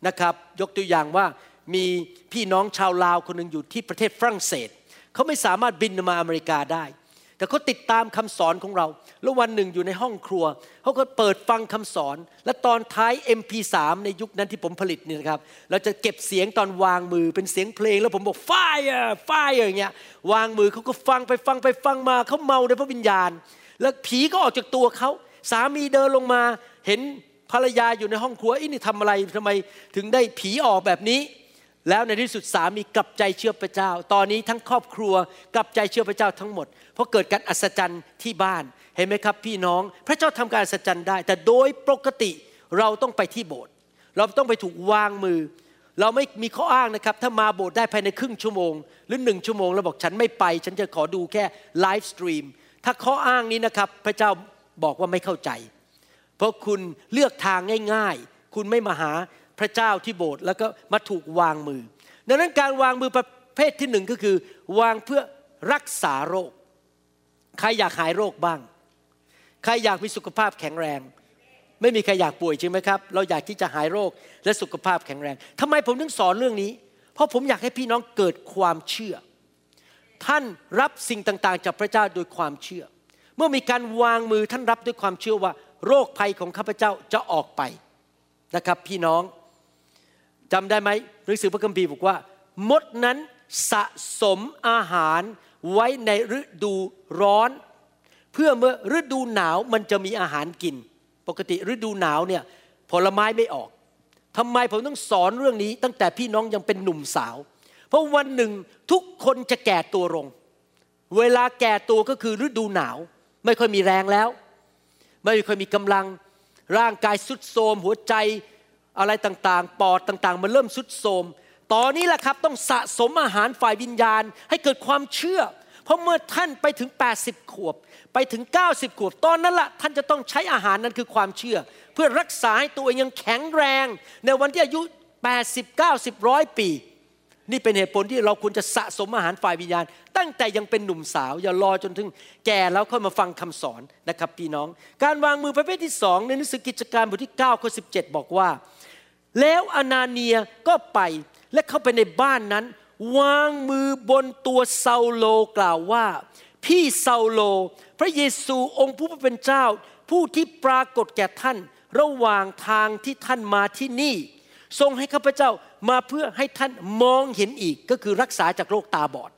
นะครับ ยกตัวอย่างว่า มีพี่น้องชาวลาวคนหนึ่งอยู่ที่ประเทศฝรั่งเศสเขาไม่สามารถบินมาอเมริกาได้ แต่เขาติดตามคำสอนของเรา แล้ววันหนึ่งอยู่ในห้องครัวเขาก็เปิดฟังคำสอน และตอนท้าย MP3 ในยุคนั้นที่ผมผลิตนี่นะครับ เราจะเก็บเสียงตอนวางมือเป็นเสียงเพลง แล้วผมบอก fire fire อย่างเงี้ยวางมือเขาก็ฟังไปฟังไปฟังมาเขาเมาในพระวิญญาณ แล้วผีก็ออกจากตัวเขาสามีเดินลงมาเห็นภรรยาอยู่ในห้องครัวอีนี่ทำอะไรทำไมถึงได้ผีออกแบบนี้ แล้วในที่สุดสามีกลับใจเชื่อพระเจ้า ตอนนี้ทั้งครอบครัวกลับใจเชื่อพระเจ้าทั้งหมด เพราะเกิดการอัศจรรย์ที่บ้าน เห็นไหมครับ พี่น้อง พระเจ้าทำการอัศจรรย์ได้ แต่โดยปกติเราต้องไปที่โบสถ์ เราต้องไปถูกวางมือ เราไม่มีข้ออ้างนะครับ ถ้ามาโบสถ์ได้ภายในครึ่งชั่วโมง หรือหนึ่งชั่วโมงแล้วบอกฉันไม่ไป ฉันจะขอดูแค่ไลฟ์สตรีม ถ้าข้ออ้างนี้นะครับ พระเจ้าบอกว่าไม่เข้าใจ เพราะคุณเลือกทางง่าย ๆ คุณไม่มาหา พระเจ้าที่โบสถ์แล้วก็มาถูกวางมือ ดังนั้นการวางมือประเภทที่หนึ่งก็คือ วางเพื่อรักษาโรค ใครอยากหายโรคบ้าง ใครอยากมีสุขภาพแข็งแรง ไม่มีใครอยากป่วยจริงไหมครับ เราอยากที่จะหายโรคและสุขภาพแข็งแรงทำไมผมถึงสอนเรื่องนี้ เพราะผมอยากให้พี่น้องเกิดความเชื่อ ท่านรับสิ่งต่างๆ จากพระเจ้าโดยความเชื่อ เมื่อมีการวางมือท่านรับด้วยความเชื่อว่า โรคภัยของข้าพเจ้าจะออกไปนะครับพี่น้อง จำได้ไหมหนังสือพระคัมภีร์บอกว่า มดนั้นสะสมอาหารไว้ในฤดูร้อน เพื่อเมื่อฤดูหนาวมันจะมีอาหารกิน ปกติฤดูหนาวเนี่ยผลไม้ไม่ออกทำไมผมต้องสอนเรื่องนี้ตั้งแต่พี่น้องยังเป็นหนุ่มสาว เพราะวันหนึ่งทุกคนจะแก่ตัวลง เวลาแก่ตัวก็คือฤดูหนาว ไม่ค่อยมีแรงแล้ว ไม่ค่อยมีกำลังร่างกายสุดโทมหัวใจ อะไรต่างๆ ปอดต่างๆ มันเริ่มสุดโทมตอนนี้แหละครับต้องสะสมอาหารฝ่ายวิญญาณ ให้เกิดความเชื่อ เพราะเมื่อท่านไปถึง 80 ขวบ ไปถึง 90 ขวบ ตอนนั้นละท่านจะต้องใช้อาหารนั้นคือความเชื่อ เพื่อรักษาให้ตัวเองยังแข็งแรง ในวันที่อายุ 80 90ร้อยปี นี่เป็นเหตุผลที่เราควรจะสะสมอาหารฝ่ายวิญญาณ ตั้งแต่ยังเป็นหนุ่มสาว อย่ารอจนถึงแก่แล้วค่อยมาฟังคำสอนนะครับพี่น้อง การวางมือประเภทที่สองในหนังสือกิจการบทที่9ข้อ17 บอกว่า แล้วอนาเนียก็ไปและเข้าไปในบ้านนั้น วางมือบนตัวเซาโลกล่าวว่า พี่เซาโล พระเยซูองค์ผู้เป็นเจ้า ผู้ที่ปรากฏแก่ท่าน ระหว่างทางที่ท่านมาที่นี่ ทรงให้ข้าพเจ้ามาเพื่อให้ท่านมองเห็นอีกก็คือรักษาจากโรคตาบอด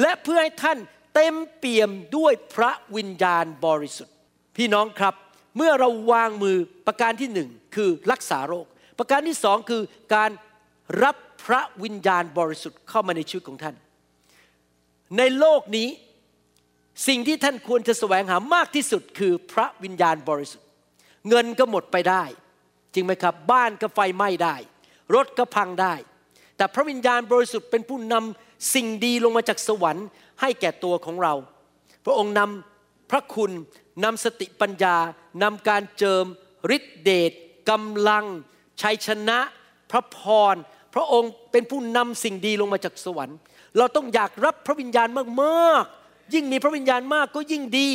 และเพื่อให้ท่านเต็มเปี่ยมด้วยพระวิญญาณบริสุทธิ์ พี่น้องครับ เมื่อเราวางมือประการที่หนึ่งคือรักษาโรค ประการที่สองคือการรับพระวิญญาณบริสุทธิ์เข้ามาในชีวิตของท่าน ในโลกนี้สิ่งที่ท่านควรจะแสวงหามากที่สุดคือพระวิญญาณบริสุทธิ์ เงินก็หมดไปได้ จริงไหมครับ บ้านก็ไฟไหม้ได้ รถก็พังได้ แต่พระวิญญาณบริสุทธิ์เป็นผู้นำสิ่งดีลงมาจากสวรรค์ให้แก่ตัวของเรา พระองค์นำพระคุณนำสติปัญญานำการเจิมฤทธิเดชกำลัง ชัยชนะพระพร พระองค์เป็นผู้นำสิ่งดีลงมาจากสวรรค์ เราต้องอยากรับพระวิญญาณมากๆ ยิ่งมีพระวิญญาณมากก็ยิ่งดี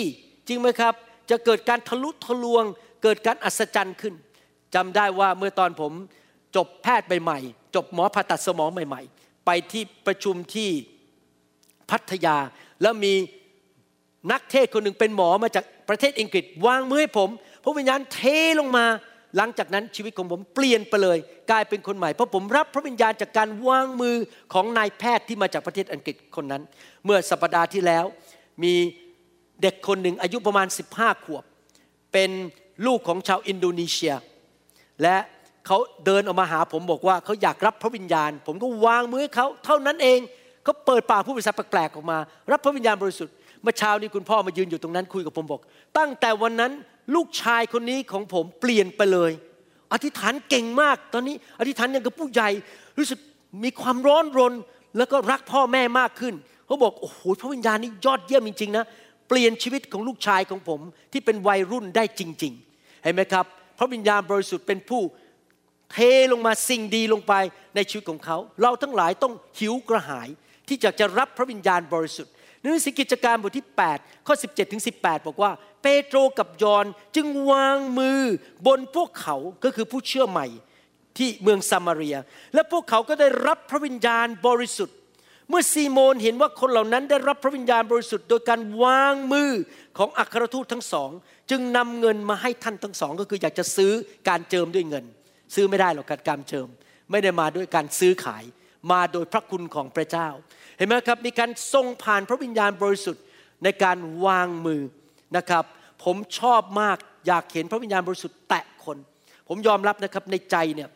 จริงไหมครับ จะเกิดการทะลุทะลวง เกิดการอัศจรรย์ขึ้นจำได้ว่าเมื่อตอนผมจบแพทย์ใหม่ๆ จบหมอผ่าตัดสมองใหม่ๆ ไปที่ประชุมที่พัทยา แล้วมีนักเทศคนหนึ่งเป็นหมอมาจากประเทศอังกฤษ วางมือให้ผม พระวิญญาณเทลงมา หลังจากนั้นชีวิตของผมเปลี่ยนไปเลย กลายเป็นคนใหม่เพราะผมรับพระวิญญาณจากการวางมือของนายแพทย์ที่มาจากประเทศอังกฤษคนนั้น เมื่อสัปดาห์ที่แล้ว มีเด็กคนหนึ่งอายุประมาณ 15 ขวบ เป็นลูกของชาวอินโดนีเซีย และเขาเดินออกมาหาผมบอกว่าเขาอยากรับพระวิญญาณ ผมก็วางมือเขาเท่านั้นเองเขาเปิดปากผู้ภาษาแปลกๆออกมา รับพระวิญญาณบริสุทธิ์เมื่อเช้านี้คุณพ่อมายืนอยู่ตรงนั้นคุยกับผมบอก ตั้งแต่วันนั้น ลูกชายคนนี้ของผมเปลี่ยนไปเลย อธิษฐานเก่งมากตอนนี้ อธิษฐานอย่างกับผู้ใหญ่รู้สึกมีความร้อนรน แล้วก็รักพ่อแม่มากขึ้นเขาบอกโอ้โหพระวิญญาณนี่ยอดเยี่ยมจริงๆนะเปลี่ยนชีวิตของลูกชายของผมที่เป็นวัยรุ่นได้จริง ๆ เห็นไหมครับ พระวิญญาณบริสุทธิ์เป็นผู้เทลงมาสิ่งดีลงไปในชีวิตของเขา เราทั้งหลายต้องหิวกระหายที่จะจะรับพระวิญญาณบริสุทธิ์ หนังสือกิจการบทที่ 8 ข้อ 17 ถึง 18 บอกว่า เปโตรกับยอนจึงวางมือบนพวกเขาก็คือผู้เชื่อใหม่ที่เมืองซามารีย และพวกเขาก็ได้รับพระวิญญาณบริสุทธิ์ เมื่อซีโมนเห็นว่าคนเหล่านั้นได้รับพระวิญญาณบริสุทธิ์ โดยการวางมือของอัครทูตทั้งสอง จึงนำเงินมาให้ท่านทั้งสอง ก็คืออยากจะซื้อการเจิมด้วยเงิน ซื้อไม่ได้หรอกการเจิม ไม่ได้มาด้วยการซื้อขาย มาโดยพระคุณของพระเจ้า เห็นไหมครับมีการทรงผ่านพระวิญญาณบริสุทธิ์ในการวางมือนะครับ ผมชอบมากอยากเห็นพระวิญญาณบริสุทธิ์แตะคน ผมยอมรับนะครับในใจเนี่ย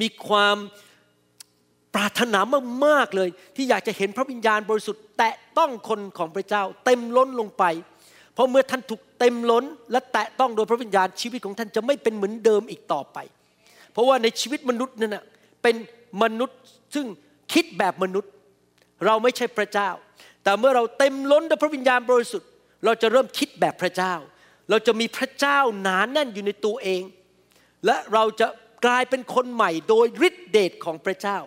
มีความปรารถนามากๆเลย ที่อยากจะเห็นพระวิญญาณบริสุทธิ์แตะต้องคนของพระเจ้า เต็มล้นลงไป เพราะเมื่อท่านถูกเต็มล้น และแตะต้องโดยพระวิญญาณชีวิตของท่านจะไม่เป็นเหมือนเดิมอีกต่อไป เพราะว่าในชีวิตมนุษย์นั่นเป็นมนุษย์ซึ่งคิดแบบมนุษย์ เราไม่ใช่พระเจ้า แต่เมื่อเราเต็มล้นด้วยพระวิญญาณบริสุทธิ์ เราจะเริ่มคิดแบบพระเจ้า เราจะมีพระเจ้าหนานแน่นอยู่ในตัวเอง และเราจะกลายเป็นคนใหม่โดยฤทธิเดชของพระเจ้า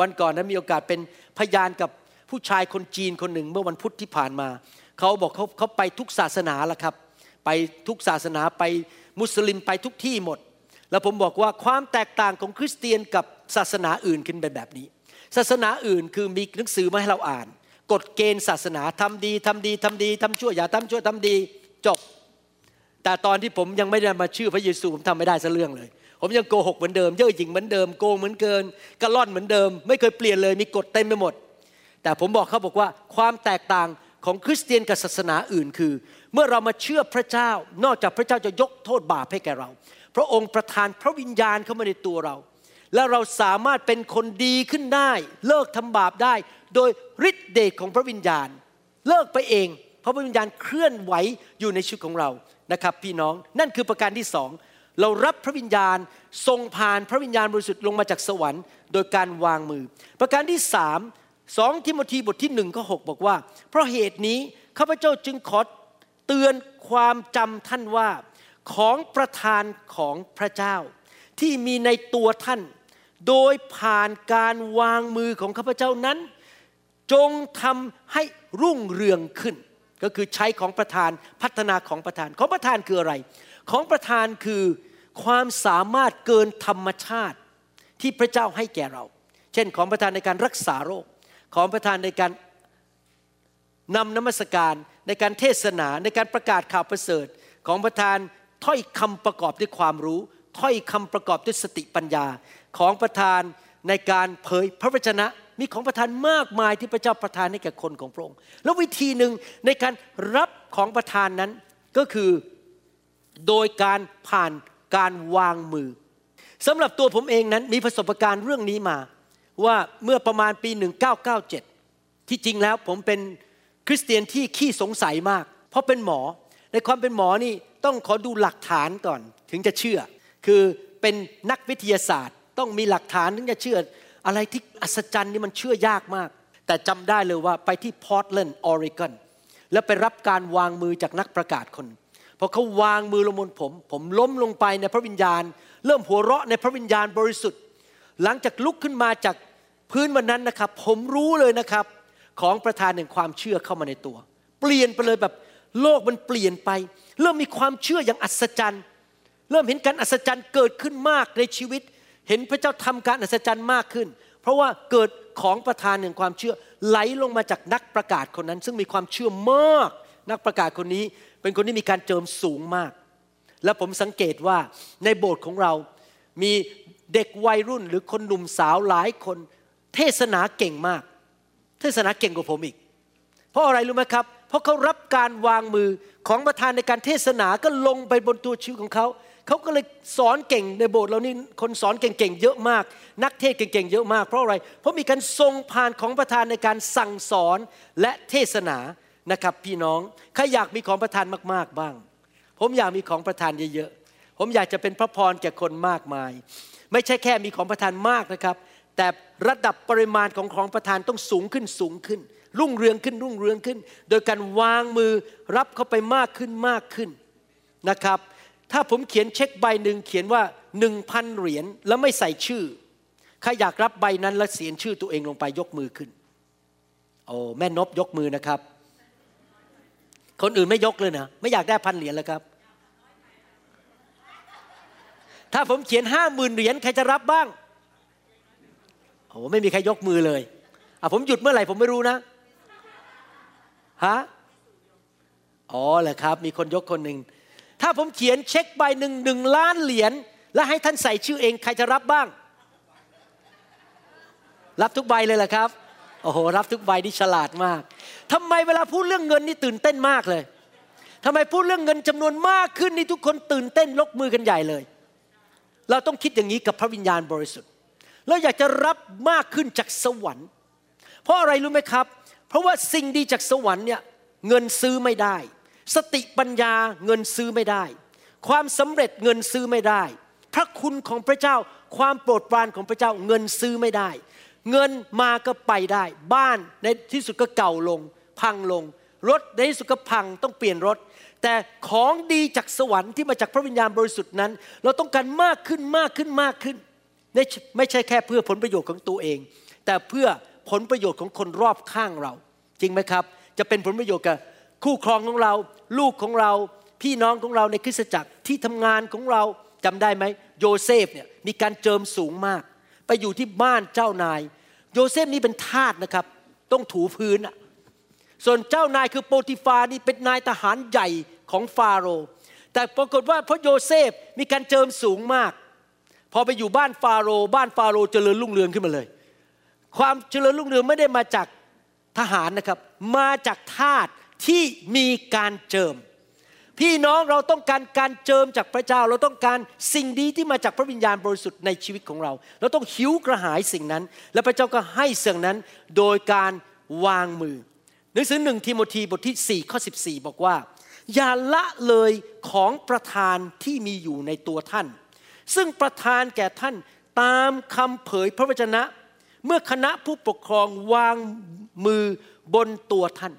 วันก่อนนั้นมีโอกาสเป็นพยานกับผู้ชายคนจีนคนหนึ่งเมื่อวันพุธที่ผ่านมา เขาบอกเขาเขาไปทุกศาสนาแล้วครับ ไปทุกศาสนาไปมุสลิมไปทุกที่หมด แล้วผมบอกว่าความแตกต่างของคริสเตียนกับศาสนาอื่นขึ้นเป็นแบบนี้ ศาสนาอื่นคือมีหนังสือมาให้เราอ่าน กฎเกณฑ์ศาสนาทำดีทำดีทำดีทำชั่วอย่าทำชั่วทำดีจบ แต่ตอนที่ผมยังไม่ได้มาชื่อพระเยซูผมทำไม่ได้สัเรื่องเลย ผมยังโกหกเหมือนเดิม เย่อหยิ่งเหมือนเดิมโกงเหมือนเกินกระล่อนเหมือนเดิม ไม่เคยเปลี่ยนเลยมีกฎเต็มไปหมด แต่ผมบอกเขาบอกว่าความแตกต่างของคริสเตียนกับศาสนาอื่นคือ เมื่อเรามาเชื่อพระเจ้า นอกจากพระเจ้าจะยกโทษบาปให้แก่เรา พระองค์ประทานพระวิญญาณเข้ามาในตัวเรา และเราสามารถเป็นคนดีขึ้นได้ เลิกทำบาปได้ โดยฤทธิเดชของพระวิญญาณ เลิกไปเอง เพราะพระวิญญาณเคลื่อนไหวอยู่ในชีวิตของเรานะครับพี่น้องนั่นคือประการที่สองเรารับพระวิญญาณทรงผ่านพระวิญญาณบริสุทธิ์ลงมาจากสวรรค์ โดยการวางมือ ประการที่สามสองทิโมธีบทที่หนึ่งข้อหบอกว่า เพราะเหตุนี้ข้าพเจ้าจึงขอเตือนความจำท่านว่าของประธานของพระเจ้า ที่มีในตัวท่าน โดยผ่านการวางมือของข้าพเจ้านั้น จงทำให้รุ่งเรืองขึ้น ก็คือใช้ของประธานพัฒนาของประธาน ของประธานคืออะไร ของประธานคือความสามารถเกินธรรมชาติที่พระเจ้าให้แก่เรา เช่นของประธานในการรักษาโรค ของประธานในการนำนมัสการในการเทศนาในการประกาศข่าวประเสริฐ ของประธานถ้อยคำประกอบด้วยความรู้ ถ้อยคำประกอบด้วยสติปัญญา ของประธานในการเผยพระวจนะมีของประทานมากมายที่พระเจ้าประทานให้แก่คนของพระองค์ แล้ววิธีหนึ่งในการรับของประทานนั้นก็คือโดยการผ่านการวางมือสำหรับตัวผมเองนั้นมีประสบการณ์เรื่องนี้มา ว่าเมื่อประมาณปี 1997 ที่จริงแล้วผมเป็นคริสเตียนที่ขี้สงสัยมาก เพราะเป็นหมอ ในความเป็นหมอนี่ต้องขอดูหลักฐานก่อนถึงจะเชื่อ คือเป็นนักวิทยาศาสตร์ ต้องมีหลักฐานถึงจะเชื่อ อะไรที่อัศจรรย์นี่มันเชื่อยากมาก แต่จำได้เลยว่าไปที่พอร์ตแลนด์ออริกอนแล้วไปรับการวางมือจากนักประกาศคนพอเขาวางมือลงบนผม ผมล้มลงไปในพระวิญญาณ เริ่มหัวเราะในพระวิญญาณบริสุทธิ์ หลังจากลุกขึ้นมาจากพื้นวันนั้นนะครับ ผมรู้เลยนะครับ ของประธานแห่งความเชื่อเข้ามาในตัว เปลี่ยนไปเลยแบบโลกมันเปลี่ยนไป เริ่มมีความเชื่ออย่างอัศจรรย์ เริ่มเห็นการอัศจรรย์เกิดขึ้นมากในชีวิต เห็นพระเจ้าทำการอัศจรรย์มากขึ้น เพราะว่าเกิดของประธานแห่งความเชื่อไหลลงมาจากนักประกาศคนนั้น ซึ่งมีความเชื่อมาก นักประกาศคนนี้เป็นคนที่มีการเจิมสูงมาก และผมสังเกตว่าในโบสถ์ของเรา มีเด็กวัยรุ่นหรือคนหนุ่มสาวหลายคน เทศนาเก่งมาก เทศนาเก่งกว่าผมอีก เพราะอะไรรู้ไหมครับ เพราะเขารับการวางมือของประธานในการเทศนาก็ลงไปบนตัวชีวิตของเขา เขาก็เลยสอนเก่งในโบสถ์เรานี่คนสอนเก่งๆเยอะมาก นักเทศเก่งๆเยอะมากเพราะอะไร เพราะมีการทรงผ่านของประธานในการสั่งสอนและเทศนานะครับพี่น้องใครอยากมีของประทานมากๆบ้าง ผมอยากมีของประทานเยอะๆผมอยากจะเป็นพระพรแก่คนมากมาย ไม่ใช่แค่มีของประทานมากนะครับ แต่ระดับปริมาณของของประทานต้องสูงขึ้นสูงขึ้น รุ่งเรืองขึ้นรุ่งเรืองขึ้น โดยการวางมือรับเข้าไปมากขึ้นมากขึ้นนะครับ ถ้าผมเขียนเช็คใบหนึ่งเขียนว่าหนึ่งพันเหรียญแล้วไม่ใส่ชื่อใครอยากรับใบนั้นแล้วเสียนชื่อตัวเองลงไปยกมือขึ้นโอ้แม่นบยกมือนะครับ คนอื่นไม่ยกเลยนะไม่อยากได้พันเหรียญแล้วครับ ถ้าผมเขียนห้าหมื่นเหรียญใครจะรับบ้างโอ้ไม่มีใครยกมือเลยอะผมหยุดเมื่อไหร่ผมไม่รู้นะฮะอ๋อเหรอครับ มีคนยกคนหนึ่ง ถ้าผมเขียนเช็คใบหนึ่งหนึ่งล้านเหรียญและให้ท่านใส่ชื่อเองใครจะรับบ้าง รับทุกใบเลยเหรอครับ โอ้โห รับทุกใบนี่ฉลาดมากทำไมเวลาพูดเรื่องเงินนี่ตื่นเต้นมากเลยทำไมพูดเรื่องเงินจำนวนมากขึ้นนี่ทุกคนตื่นเต้นลกมือกันใหญ่เลย เราต้องคิดอย่างนี้กับพระวิญญาณบริสุทธิ์เราอยากจะรับมากขึ้นจากสวรรค์ เพราะอะไรรู้ไหมครับ เพราะว่าสิ่งดีจากสวรรค์เนี่ยเงินซื้อไม่ได้ สติปัญญาเงินซื้อไม่ได้ ความสำเร็จเงินซื้อไม่ได้ พระคุณของพระเจ้าความโปรดปรานของพระเจ้าเงินซื้อไม่ได้ เงินมาก็ไปได้ บ้านในที่สุดก็เก่าลง พังลง รถในที่สุดก็พังต้องเปลี่ยนรถ แต่ของดีจากสวรรค์ที่มาจากพระวิญญาณบริสุทธิ์นั้น เราต้องการมากขึ้นมากขึ้นมากขึ้น ไม่ใช่แค่เพื่อผลประโยชน์ของตัวเอง แต่เพื่อผลประโยชน์ของคนรอบข้างเรา จริงไหมครับ จะเป็นผลประโยชน์กับ คู่ครองของเรา ลูกของเรา พี่น้องของเราในคริสตจักรที่ทำงานของเราจำได้ไหมโยเซฟเนี่ยมีการเจิมสูงมาก ไปอยู่ที่บ้านเจ้านาย โยเซฟนี่เป็นทาสนะครับ ต้องถูพื้นส่วนเจ้านายคือโปติฟานี่เป็นนายทหารใหญ่ของฟาโรห์แต่ปรากฏว่าเพราะโยเซฟมีการเจิมสูงมาก พอไปอยู่บ้านฟาโรห์บ้านฟาโรห์เจริญรุ่งเรืองขึ้นมาเลย ความเจริญรุ่งเรืองไม่ได้มาจากทหารนะครับ มาจากทาส ที่มีการเจิม พี่น้องเราต้องการการเจิมจากพระเจ้า เราต้องการสิ่งดีที่มาจากพระวิญญาณบริสุทธิ์ในชีวิตของเรา เราต้องหิวกระหายสิ่งนั้น และพระเจ้าก็ให้สิ่งนั้นโดยการวางมือหนังสือหนึ่งทิโมธีบทที่4ข้อ14 บอกว่า อย่าละเลยของประธานที่มีอยู่ในตัวท่าน ซึ่งประธานแก่ท่านตามคำเผยพระวจนะ เมื่อคณะผู้ปกครองวางมือบนตัวท่าน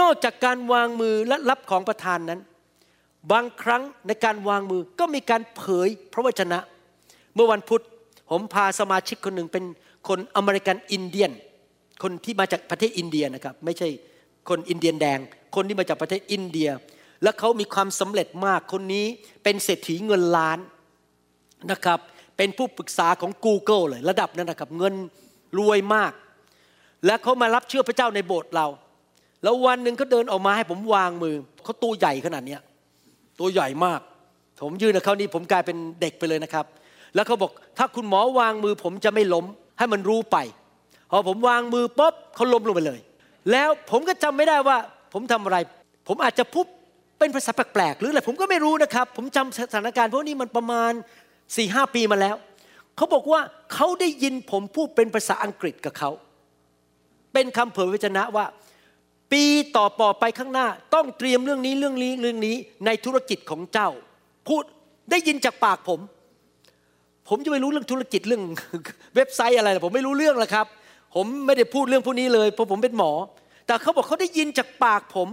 นอกจากการวางมือและรับของประธานนั้น บางครั้งในการวางมือก็มีการเผยพระวจนะ เมื่อวันพุธผมพาสมาชิกคนหนึ่งเป็นคนอเมริกันอินเดียน คนที่มาจากประเทศอินเดียนะครับ ไม่ใช่คนอินเดียนแดง คนที่มาจากประเทศอินเดีย และเขามีความสำเร็จมากคนนี้เป็นเศรษฐีเงินล้านนะครับ เป็นผู้ปรึกษาของ Google เลยระดับนั้นนะครับ เงินรวยมาก และเขามารับเชื่อพระเจ้าในโบสถ์เรา แล้ววันหนึ่งเขาเดินออกมาให้ผมวางมือเขาตัวใหญ่ขนาดนี้ตัวใหญ่มาก ผมยืนกับเขานี่ผมกลายเป็นเด็กไปเลยนะครับ แล้วเขาบอกถ้าคุณหมอวางมือ ผมจะไม่ล้มให้มันรู้ไปพอผมวางมือปุ๊บเขาล้มลงไปเลย แล้วผมก็จำไม่ได้ว่า ผมทำอะไร ผมอาจจะพูดเป็นภาษาแปลกๆหรืออะไรผมก็ไม่รู้นะครับ ผมจำสถานการณ์เพราะนี่มันประมาณสี่ห้าปีมาแล้วเขาบอกว่าเขาได้ยินผมพูดเป็นภาษาอังกฤษกับเขาเป็นคำเผยพระชนะว่า ปีต่อปอไปข้างหน้าต้องเตรียมเรื่องนี้เรื่องนี้เรื่องนี้ในธุรกิจของเจ้า พูดได้ยินจากปากผม ผมจะไม่รู้เรื่องธุรกิจเรื่องเว็บไซต์อะไรผมไม่รู้เรื่องละครับ ผมไม่ได้พูดเรื่องพวกนี้เลยเพราะผมเป็นหมอ แต่เขาบอกเขาได้ยินจากปากผม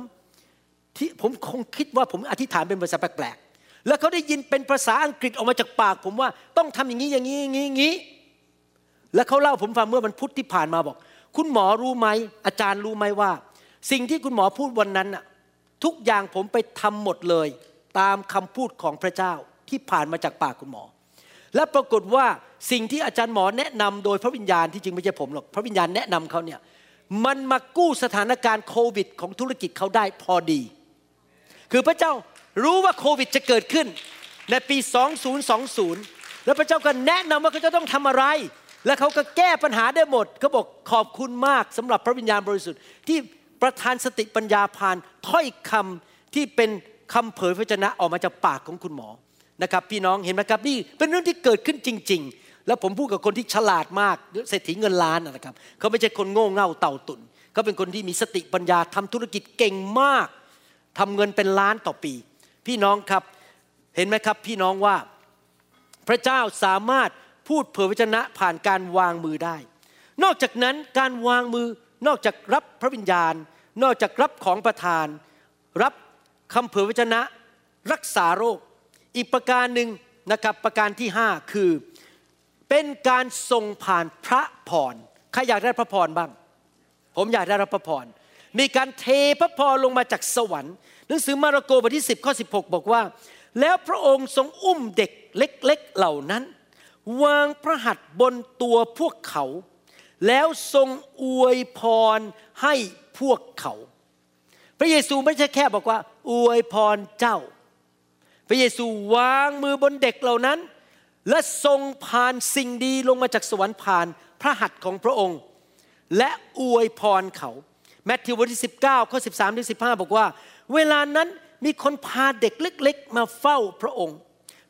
ที่ผมคงคิดว่าผมอธิษฐานเป็นภาษาแปลกๆแล้วเขาได้ยินเป็นภาษาอังกฤษออกมาจากปาก ผมว่าต้องทำอย่างนี้อย่างนี้อย่างนี้อย่างนี้ แล้วเขาเล่าผมฟังเมื่อวันพุธที่ผ่านมาบอก คุณหมอรู้ไหมอาจารย์รู้ไหมว่า สิ่งที่คุณหมอพูดวันนั้นทุกอย่างผมไปทำหมดเลย ตามคำพูดของพระเจ้าที่ผ่านมาจากปากคุณหมอ และปรากฏว่าสิ่งที่อาจารย์หมอแนะนำโดยพระวิญญาณที่จริงไม่ใช่ผมหรอกพระวิญญาณแนะนำเขาเนี่ยมันมากู้สถานการณ์โควิด ของธุรกิจเขาได้พอดี คือพระเจ้ารู้ว่าโควิดจะเกิดขึ้นในปี 2020 แล้วพระเจ้าก็แนะนำว่าเขาจะต้องทำอะไร และเขาก็แก้ปัญหาได้หมดเขาบอกขอบคุณมากสำหรับพระวิญญาณบริสุทธิ์ที่ ประทานสติปัญญาผ่านถ้อยคำที่เป็นคำเผยพระชนะออกมาจากปากของคุณหมอนะครับ พี่น้องเห็นไหมครับนี่เป็นเรื่องที่เกิดขึ้นจริง ๆ แล้วผมพูดกับคนที่ฉลาดมากเศรษฐีเงินล้านนะครับเขาไม่ใช่คนโง่เง่าเต่าตุนเขาเป็นคนที่มีสติปัญญาทำธุรกิจเก่งมากทำเงินเป็นล้านต่อปี พี่น้องครับเห็นไหมครับ พี่น้องว่าพระเจ้าสามารถพูดเผยพระชนะผ่านการวางมือได้ นอกจากนั้นการวางมือ นอกจากรับพระวิญญาณ นอกจากรับของประทาน รับคำเผยพระชนะ รักษาโรค อีกประการหนึ่งนะครับประการที่ห้าคือ เป็นการส่งผ่านพระพรใครอยากได้พระพรบ้าง ผมอยากได้รับพระพรมีการเทพระพรลงมาจากสวรรค์ หนังสือมาระโกบทที่ 10ข้อ16 บอกว่า แล้วพระองค์ทรงอุ้มเด็กเล็กๆเหล่านั้น วางพระหัตถ์บนตัวพวกเขา แล้วทรงอวยพรให้พวกเขา พระเยซูไม่ใช่แค่บอกว่า อวยพรเจ้า พระเยซูวางมือบนเด็กเหล่านั้น และทรงผ่านสิ่งดีลงมาจากสวรรค์ผ่านพระหัตถ์ของพระองค์ และอวยพรเขาแมทธิวบทที่19ข้อ13ถึง15 บอกว่า เวลานั้นมีคนพาเด็กเล็ก ๆ มาเฝ้าพระองค์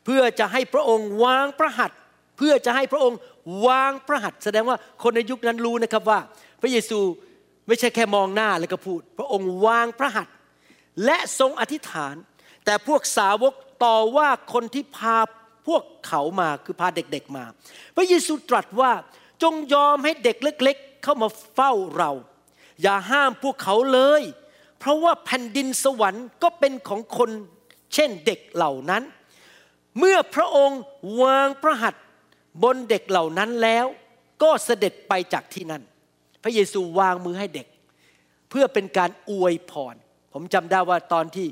เพื่อจะให้พระองค์วางพระหัตถ์เพื่อจะให้พระองค์ วางพระหัตถ์แสดงว่าคนในยุคนั้นรู้นะครับว่า พระเยซูไม่ใช่แค่มองหน้าแล้วก็พูด พระองค์วางพระหัตถ์และทรงอธิษฐาน แต่พวกสาวกต่อว่าคนที่พาพวกเขามาคือพาเด็กๆมา พระเยซูตรัสว่าจงยอมให้เด็กเล็ก ๆ เข้ามาเฝ้าเรา อย่าห้ามพวกเขาเลย เพราะว่าแผ่นดินสวรรค์ก็เป็นของคนเช่นเด็กเหล่านั้น เมื่อพระองค์วางพระหัตถ์ บนเด็กเหล่านั้นแล้วก็เสด็จไปจากที่นั่น พระเยซูวางมือให้เด็ก เพื่อเป็นการอวยพร ผมจำได้ว่าตอนที่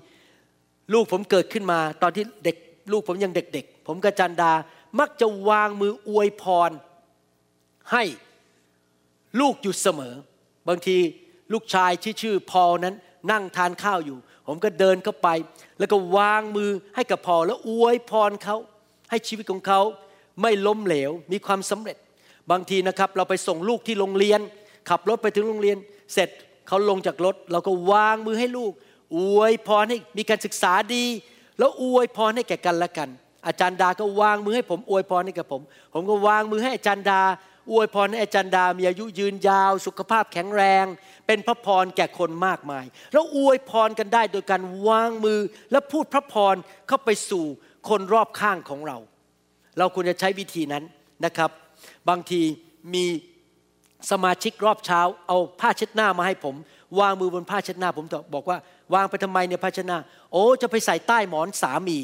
ลูกผมเกิดขึ้นมา ตอนที่เด็กลูกผมยังเด็กๆ ผมกับจันดามักจะวางมืออวยพร ให้ลูกอยู่เสมอ บางทีลูกชายที่ชื่อพอนั้น นั่งทานข้าวอยู่ ผมก็เดินเข้าไป แล้วก็วางมือให้กับพอแล้วอวยพรเขาให้ชีวิตของเขา ไม่ล้มเหลว มีความสำเร็จ บางทีนะครับเราไปส่งลูกที่โรงเรียน ขับรถไปถึงโรงเรียน เสร็จเขาลงจากรถ เราก็วางมือให้ลูก อวยพรให้มีการศึกษาดี แล้วอวยพรให้แก่กันและกัน อาจารย์ดาก็วางมือให้ผมอวยพรให้กับผม ผมก็วางมือให้อาจารย์ดา อวยพรให้อาจารย์ดา มีอายุยืนยาว สุขภาพแข็งแรง เป็นพระพรแก่คนมากมาย แล้วอวยพรกันได้โดยการวางมือและพูดพระพรเข้าไปสู่คนรอบข้างของเรา เราควรจะใช้วิธีนั้นนะครับ บางทีมีสมาชิกรอบเช้า เอาผ้าเช็ดหน้ามาให้ผม วางมือบนผ้าเช็ดหน้า ผมบอกว่าวางไปทำไมเนี่ยผ้าเช็ดหน้า โอ้จะไปใส่ใต้หมอนสามี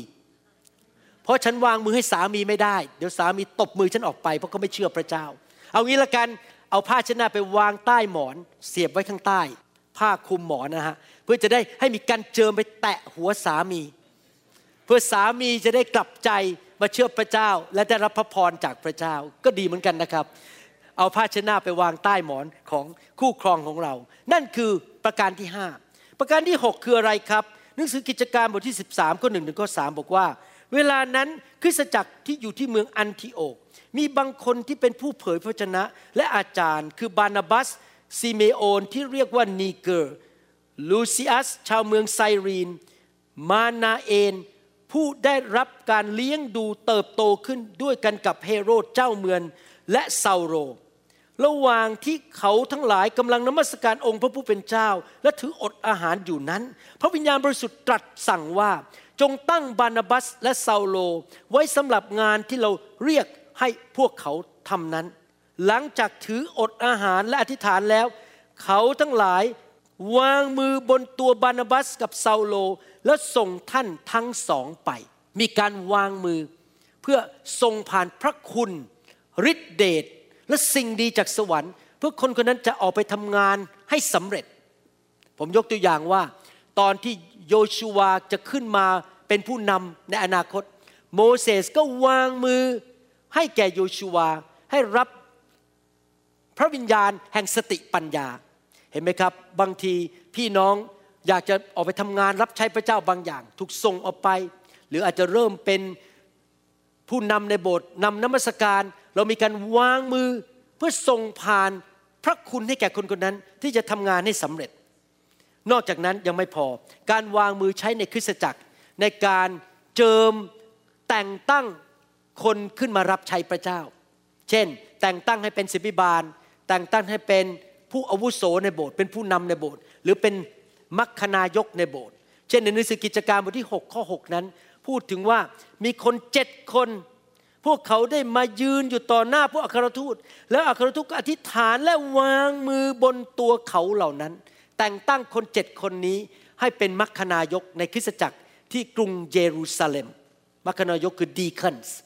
เพราะฉันวางมือให้สามีไม่ได้ เดี๋ยวสามีตบมือฉันออกไปเพราะเขาไม่เชื่อพระเจ้า เอางี้ละกันเอาผ้าเช็ดหนะไปวางใต้หมอน เสียบไว้ข้างใต้ ผ้าคลุมหมอนนะฮะเพื่อจะได้ให้มีการเจิมไปแตะหัวสามี เพื่อสามีจะได้กลับใจ มาเชื่อพระเจ้าและได้รับพระพรจากพระเจ้าก็ดีเหมือนกันนะครับ เอาผ้าชนะไปวางใต้หมอนของคู่ครองของเรา นั่นคือประการที่ 5 ประการที่ 6 คืออะไรครับหนังสือกิจการบทที่ 13ข้อหนึ่งถึงข้อสามบอกว่า เวลานั้นคริสตจักรที่อยู่ที่เมืองอันทิโอก มีบางคนที่เป็นผู้เผยพระวจนะ และอาจารย์ คือบานาบัสซิเมโอนที่เรียกว่านีเกอร์ลูซิอัสชาวเมืองไซรีน มานาเอน ผู้ได้รับการเลี้ยงดูเติบโตขึ้นด้วยกันกับเฮโรดเจ้าเมืองและเซาโล ระหว่างที่เขาทั้งหลายกำลังนมัสการองค์พระผู้เป็นเจ้า และถืออดอาหารอยู่นั้น พระวิญญาณบริสุทธิ์ตรัสสั่งว่าจงตั้งบานาบัสและซาโล ไว้สำหรับงานที่เราเรียกให้พวกเขาทำนั้น หลังจากถืออดอาหารและอธิษฐานแล้ว เขาทั้งหลายวางมือบนตัวบานาบัสกับซาโล แล้วส่งท่านทั้งสองไป มีการวางมือ เพื่อส่งผ่านพระคุณฤทธิเดชและสิ่งดีจากสวรรค์ เพื่อคนคนนั้นจะออกไปทำงานให้สำเร็จ ผมยกตัวอย่างว่า ตอนที่โยชูวาจะขึ้นมาเป็นผู้นำในอนาคต โมเสสก็วางมือให้แก่โยชูวาให้รับพระวิญญาณแห่งสติปัญญา เห็นไหมครับ บางทีพี่น้อง อยากจะออกไปทำงานรับใช้พระเจ้าบางอย่าง ถูกส่งออกไป หรืออาจจะเริ่มเป็นผู้นำในโบสถ์นำน้ำมัสการ เรามีการวางมือเพื่อส่งผ่านพระคุณให้แก่คนคนนั้น ที่จะทำงานให้สำเร็จ นอกจากนั้นยังไม่พอ การวางมือใช้ในคริสตจักร ในการเจิมแต่งตั้งคนขึ้นมารับใช้พระเจ้า เช่น แต่งตั้งให้เป็นศิบิบาล แต่งตั้งให้เป็นผู้อาวุโสในโบสถ์เป็นผู้นำในโบสถ์หรือเป็น มัคคณายกในโบสถ์เช่นในหนังสือกิจการบทที่ 6 ข้อ 6 นั้น พูดถึงว่ามีคนเจ็ดคน พวกเขาได้มายืนอยู่ต่อหน้าพวกอัครทูต แล้วอัครทูตก็อธิษฐานและวางมือบนตัวเขาเหล่านั้น แต่งตั้งคนเจ็ดคนนี้ให้เป็นมัคคณายกในคริสตจักรที่กรุงเยรูซาเล็ม มัคคณายกคือดีคันส์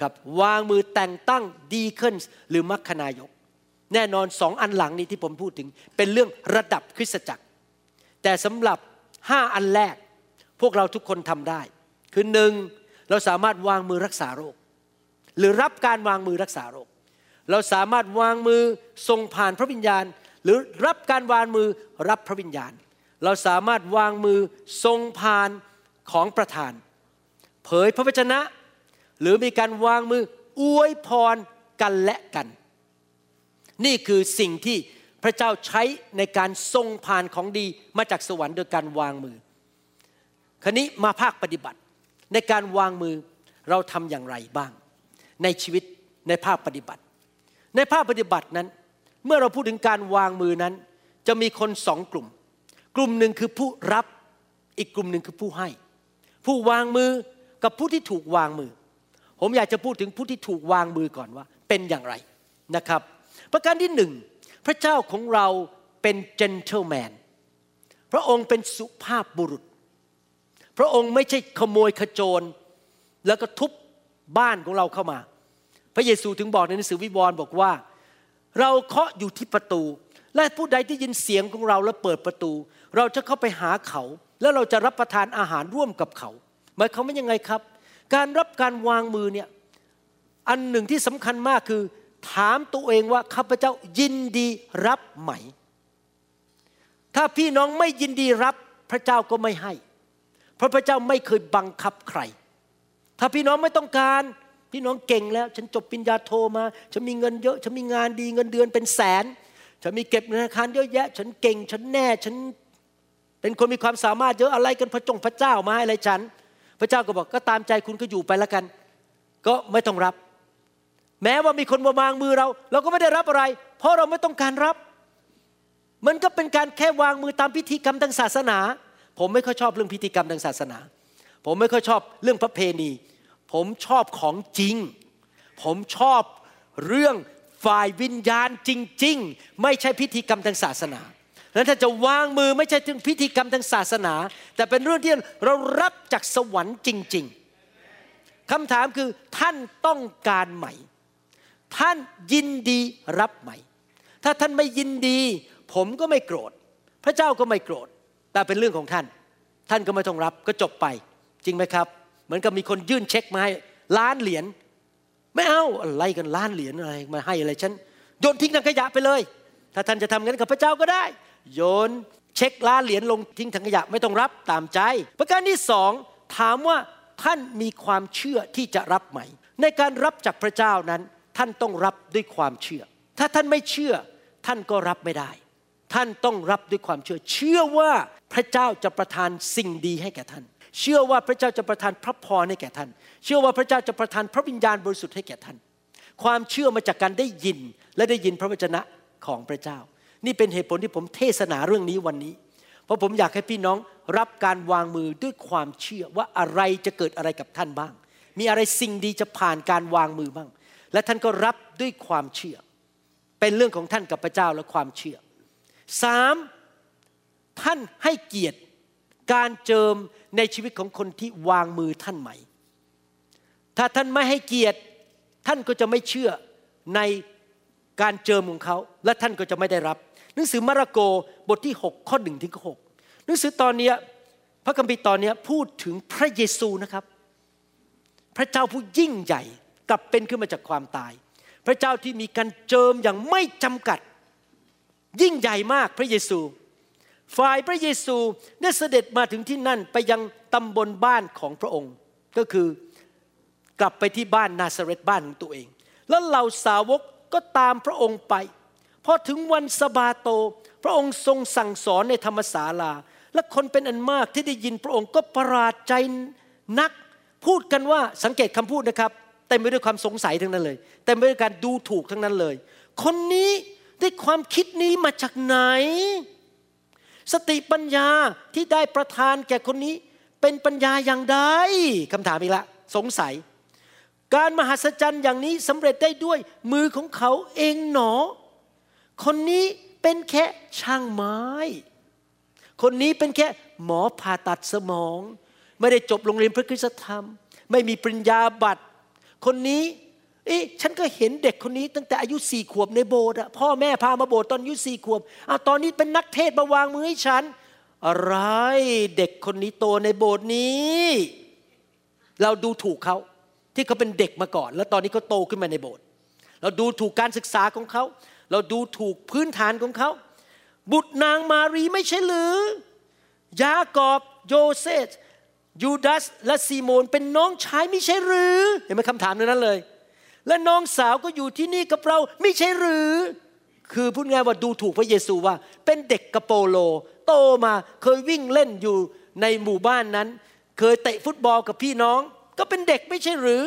ครับวางมือแต่งตั้งดีคันส์หรือมัคคณายก แน่นอนสองอันหลังนี้ที่ผมพูดถึงเป็นเรื่องระดับคริสตจักร แต่สำหรับห้าอันแรก พวกเราทุกคนทำได้ คือหนึ่งเราสามารถวางมือรักษาโรค หรือรับการวางมือรักษาโรค เราสามารถวางมือทรงผ่านพระวิญญาณ หรือรับการวางมือรับพระวิญญาณ เราสามารถวางมือทรงพานของประธาน เผยพระวจนะ หรือมีการวางมืออวยพรกันและกัน นี่คือสิ่งที่ พระเจ้าใช้ในการทรงพานของดีมาจากสวรรค์โดยการวางมือ ครนี้มาภาคปฏิบัติในการวางมือเราทำอย่างไรบ้าง ในชีวิตในภาคปฏิบัติ ในภาคปฏิบัตินั้น เมื่อเราพูดถึงการวางมือนั้น จะมีคนสองกลุ่ม กลุ่มหนึ่งคือผู้รับอีกกลุ่มหนึ่งคือผู้ให้ ผู้วางมือกับผู้ที่ถูกวางมือ ผมอยากจะพูดถึงผู้ที่ถูกวางมือก่อนว่า เป็นอย่างไรนะครับ ประการที่หนึ่ง พระเจ้าของเราเป็น gentleman พระองค์เป็นสุภาพบุรุษ พระองค์ไม่ใช่ขโมยขโจร แล้วก็ทุบบ้านของเราเข้ามา พระเยซูถึงบอกในหนังสือวิวรณ์บอกว่า เราเคาะอยู่ที่ประตู และผู้ใดที่ยินเสียงของเราแล้วเปิดประตู เราจะเข้าไปหาเขา แล้วเราจะรับประทานอาหารร่วมกับเขาหมายความว่ายังไงครับ การรับการวางมือเนี่ยอันหนึ่งที่สำคัญมากคือ ถามตัวเองว่าข้าพเจ้ายินดีรับไหม ถ้าพี่น้องไม่ยินดีรับพระเจ้าก็ไม่ให้ เพราะพระเจ้าไม่เคยบังคับใคร ถ้าพี่น้องไม่ต้องการ พี่น้องเก่งแล้ว ฉันจบปริญญาโทมา ฉันมีเงินเยอะ ฉันมีงานดีเงินเดือนเป็นแสน ฉันมีเก็บธนาคารเยอะแยะ ฉันเก่ง ฉันแน่ ฉันเป็นคนมีความสามารถเยอะอะไรกันพระจงพระเจ้ามาให้อะไรฉัน พระเจ้าก็บอกก็ตามใจคุณก็อยู่ไปแล้วกัน ก็ไม่ต้องรับ แม้ว่ามีคนมาวางมือเรา เราก็ไม่ได้รับอะไร เพราะเราไม่ต้องการรับ มันก็เป็นการแค่วางมือตามพิธีกรรมทางศาสนา ผมไม่ค่อยชอบเรื่องพิธีกรรมทางศาสนา ผมไม่ค่อยชอบเรื่องพระเพณี ผมชอบของจริง ผมชอบเรื่องฝ่ายวิญญาณจริง ๆ ไม่ใช่พิธีกรรมทางศาสนาแล้วถ้าจะวางมือไม่ใช่ถึงพิธีกรรมทางศาสนา แต่เป็นเรื่องที่เรารับจากสวรรค์จริง ๆคำถามคือท่านต้องการไหม ท่านยินดีรับไหมถ้าท่านไม่ยินดี ผมก็ไม่โกรธ พระเจ้าก็ไม่โกรธ แต่เป็นเรื่องของท่าน ท่านก็ไม่ต้องรับก็จบไป จริงไหมครับ เหมือนกับมีคนยื่นเช็คมาให้ล้านเหรียญ ไม่เอาอะไรกันล้านเหรียญอะไรมาให้อะไรฉันโยนทิ้งถังขยะไปเลย ถ้าท่านจะทำงั้นกับพระเจ้าก็ได้ โยนเช็คล้านเหรียญลงทิ้งถังขยะไม่ต้องรับตามใจ ประการที่สองถามว่าท่านมีความเชื่อที่จะรับไหม ในการรับจากพระเจ้านั้น ท่านต้องรับด้วยความเชื่อ ถ้าท่านไม่เชื่อ ท่านก็รับไม่ได้ ท่านต้องรับด้วยความเชื่อ เชื่อว่าพระเจ้าจะประทานสิ่งดีให้แก่ท่าน เชื่อว่าพระเจ้าจะประทานพระพรให้แก่ท่าน เชื่อว่าพระเจ้าจะประทานพระวิญญาณบริสุทธิ์ให้แก่ท่าน ความเชื่อมาจากการได้ยินและได้ยินพระวจนะของพระเจ้า นี่เป็นเหตุผลที่ผมเทศนาเรื่องนี้วันนี้ เพราะผมอยากให้พี่น้องรับการวางมือด้วยความเชื่อว่าอะไรจะเกิดอะไรกับท่านบ้าง มีอะไรสิ่งดีจะผ่านการวางมือบ้าง และท่านก็รับด้วยความเชื่อ เป็นเรื่องของท่านกับพระเจ้าและความเชื่อสามท่านให้เกียรติการเจิมในชีวิตของคนที่วางมือท่านใหม่ ถ้าท่านไม่ให้เกียรติท่านก็จะไม่เชื่อในการเจิมของเขา และท่านก็จะไม่ได้รับ หนังสือมาระโกบทที่ 6 ข้อหนึ่งถึงข้อหหนังสือตอนนี้พระคัมภีร์ตอนนี้พูดถึงพระเยซูนะครับ พระเจ้าผู้ยิ่งใหญ่ กลับเป็นขึ้นมาจากความตาย พระเจ้าที่มีการเจิมอย่างไม่จำกัด ยิ่งใหญ่มากพระเยซู ฝ่ายพระเยซูได้เสด็จมาถึงที่นั่นไปยังตำบลบ้านของพระองค์ ก็คือกลับไปที่บ้านนาซาเรตบ้านของตัวเอง แล้วเหล่าสาวกก็ตามพระองค์ไปพอถึงวันสบาโต พระองค์ทรงสั่งสอนในธรรมศาลา และคนเป็นอันมากที่ได้ยินพระองค์ก็ประหลาดใจนักพูดกันว่าสังเกตคำพูดนะครับ เต็มไปด้วยความสงสัยทั้งนั้นเลยเต็มไปด้วยการดูถูกทั้งนั้นเลย คนนี้ได้ความคิดนี้มาจากไหน สติปัญญาที่ได้ประทานแก่คนนี้ เป็นปัญญาอย่างใดคำถามอีกละสงสัย การมหัศจรรย์อย่างนี้สำเร็จได้ด้วยมือของเขาเองหนอ คนนี้เป็นแค่ช่างไม้ คนนี้เป็นแค่หมอผ่าตัดสมอง ไม่ได้จบโรงเรียนพระคุณธรรม ไม่มีปริญญาบัตร คนนี้เอ๊ะฉันก็เห็นเด็กคนนี้ตั้งแต่อายุสี่ขวบในโบสถ์พ่อแม่พามาโบสถ์ตอนอายุสี่ขวบอะตอนนี้เป็นนักเทศมาวางมือให้ฉัน อะไรเด็กคนนี้โตในโบสถ์นี้ เราดูถูกเขาที่เขาเป็นเด็กมาก่อน แล้วตอนนี้เขาโตขึ้นมาในโบสถ์เราดูถูกการศึกษาของเขา เราดูถูกพื้นฐานของเขา บุตรนางมารีไม่ใช่หรือ ยากอบโยเซฟ ยูดาสและซีโมนเป็นน้องชายไม่ใช่หรือ เห็นไหมคำถามนั้นเลย และน้องสาวก็อยู่ที่นี่กับเราไม่ใช่หรือ คือพูดง่ายว่าดูถูกพระเยซูว่า เป็นเด็กกะโปโล โตมาเคยวิ่งเล่นอยู่ในหมู่บ้านนั้น เคยเตะฟุตบอลกับพี่น้อง ก็เป็นเด็กไม่ใช่หรือ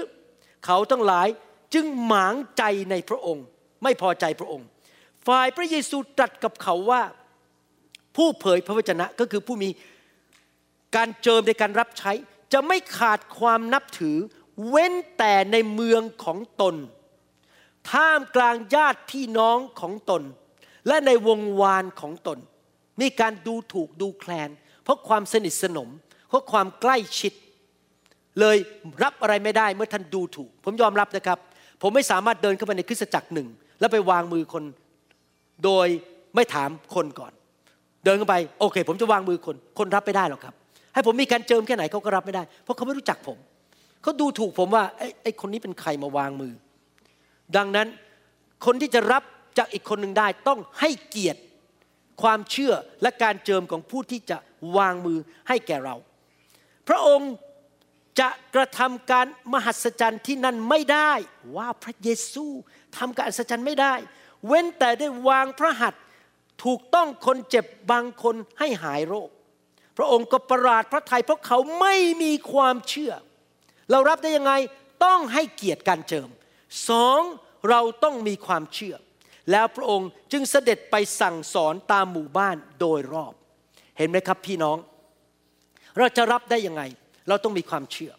เขาทั้งหลายจึงหมางใจในพระองค์ ไม่พอใจพระองค์ ฝ่ายพระเยซูตรัสกับเขาว่า ผู้เผยพระวจนะก็คือผู้มี การเจิมในการรับใช้ จะไม่ขาดความนับถือ เว้นแต่ในเมืองของตน ท่ามกลางญาติพี่น้องของตน และในวงวานของตนมีการดูถูกดูแคลน เพราะความสนิทสนม เพราะความใกล้ชิด เลยรับอะไรไม่ได้เมื่อท่านดูถูก ผมยอมรับนะครับ ผมไม่สามารถเดินเข้าไปในคริสตจักรหนึ่ง แล้วไปวางมือคน โดยไม่ถามคนก่อน เดินเข้าไป โอเค ผมจะวางมือคน คนรับไม่ได้หรอกครับ ให้ผมมีการเจิมแค่ไหนเขาก็รับไม่ได้ เพราะเขาไม่รู้จักผม เขาดูถูกผมว่าไอ้ไอ้คนนี้เป็นใครมาวางมือ ดังนั้นคนที่จะรับจากอีกคนหนึ่งได้ต้องให้เกียรติความเชื่อและการเจิมของผู้ที่จะวางมือให้แก่เรา พระองค์จะกระทำการมหัศจรรย์ที่นั่นไม่ได้ว่าพระเยซูทำการอัศจรรย์ไม่ได้ เว้นแต่ได้วางพระหัตถ์ถูกต้องคนเจ็บบางคนให้หายโรค พระองค์ก็ประหลาดพระทัยเพราะเขาไม่มีความเชื่อ เรารับได้ยังไงต้องให้เกียรติการเจิมสองเราต้องมีความเชื่อ แล้วพระองค์จึงเสด็จไปสั่งสอนตามหมู่บ้านโดยรอบ เห็นไหมครับพี่น้อง เราจะรับได้ยังไง เราต้องมีความเชื่อ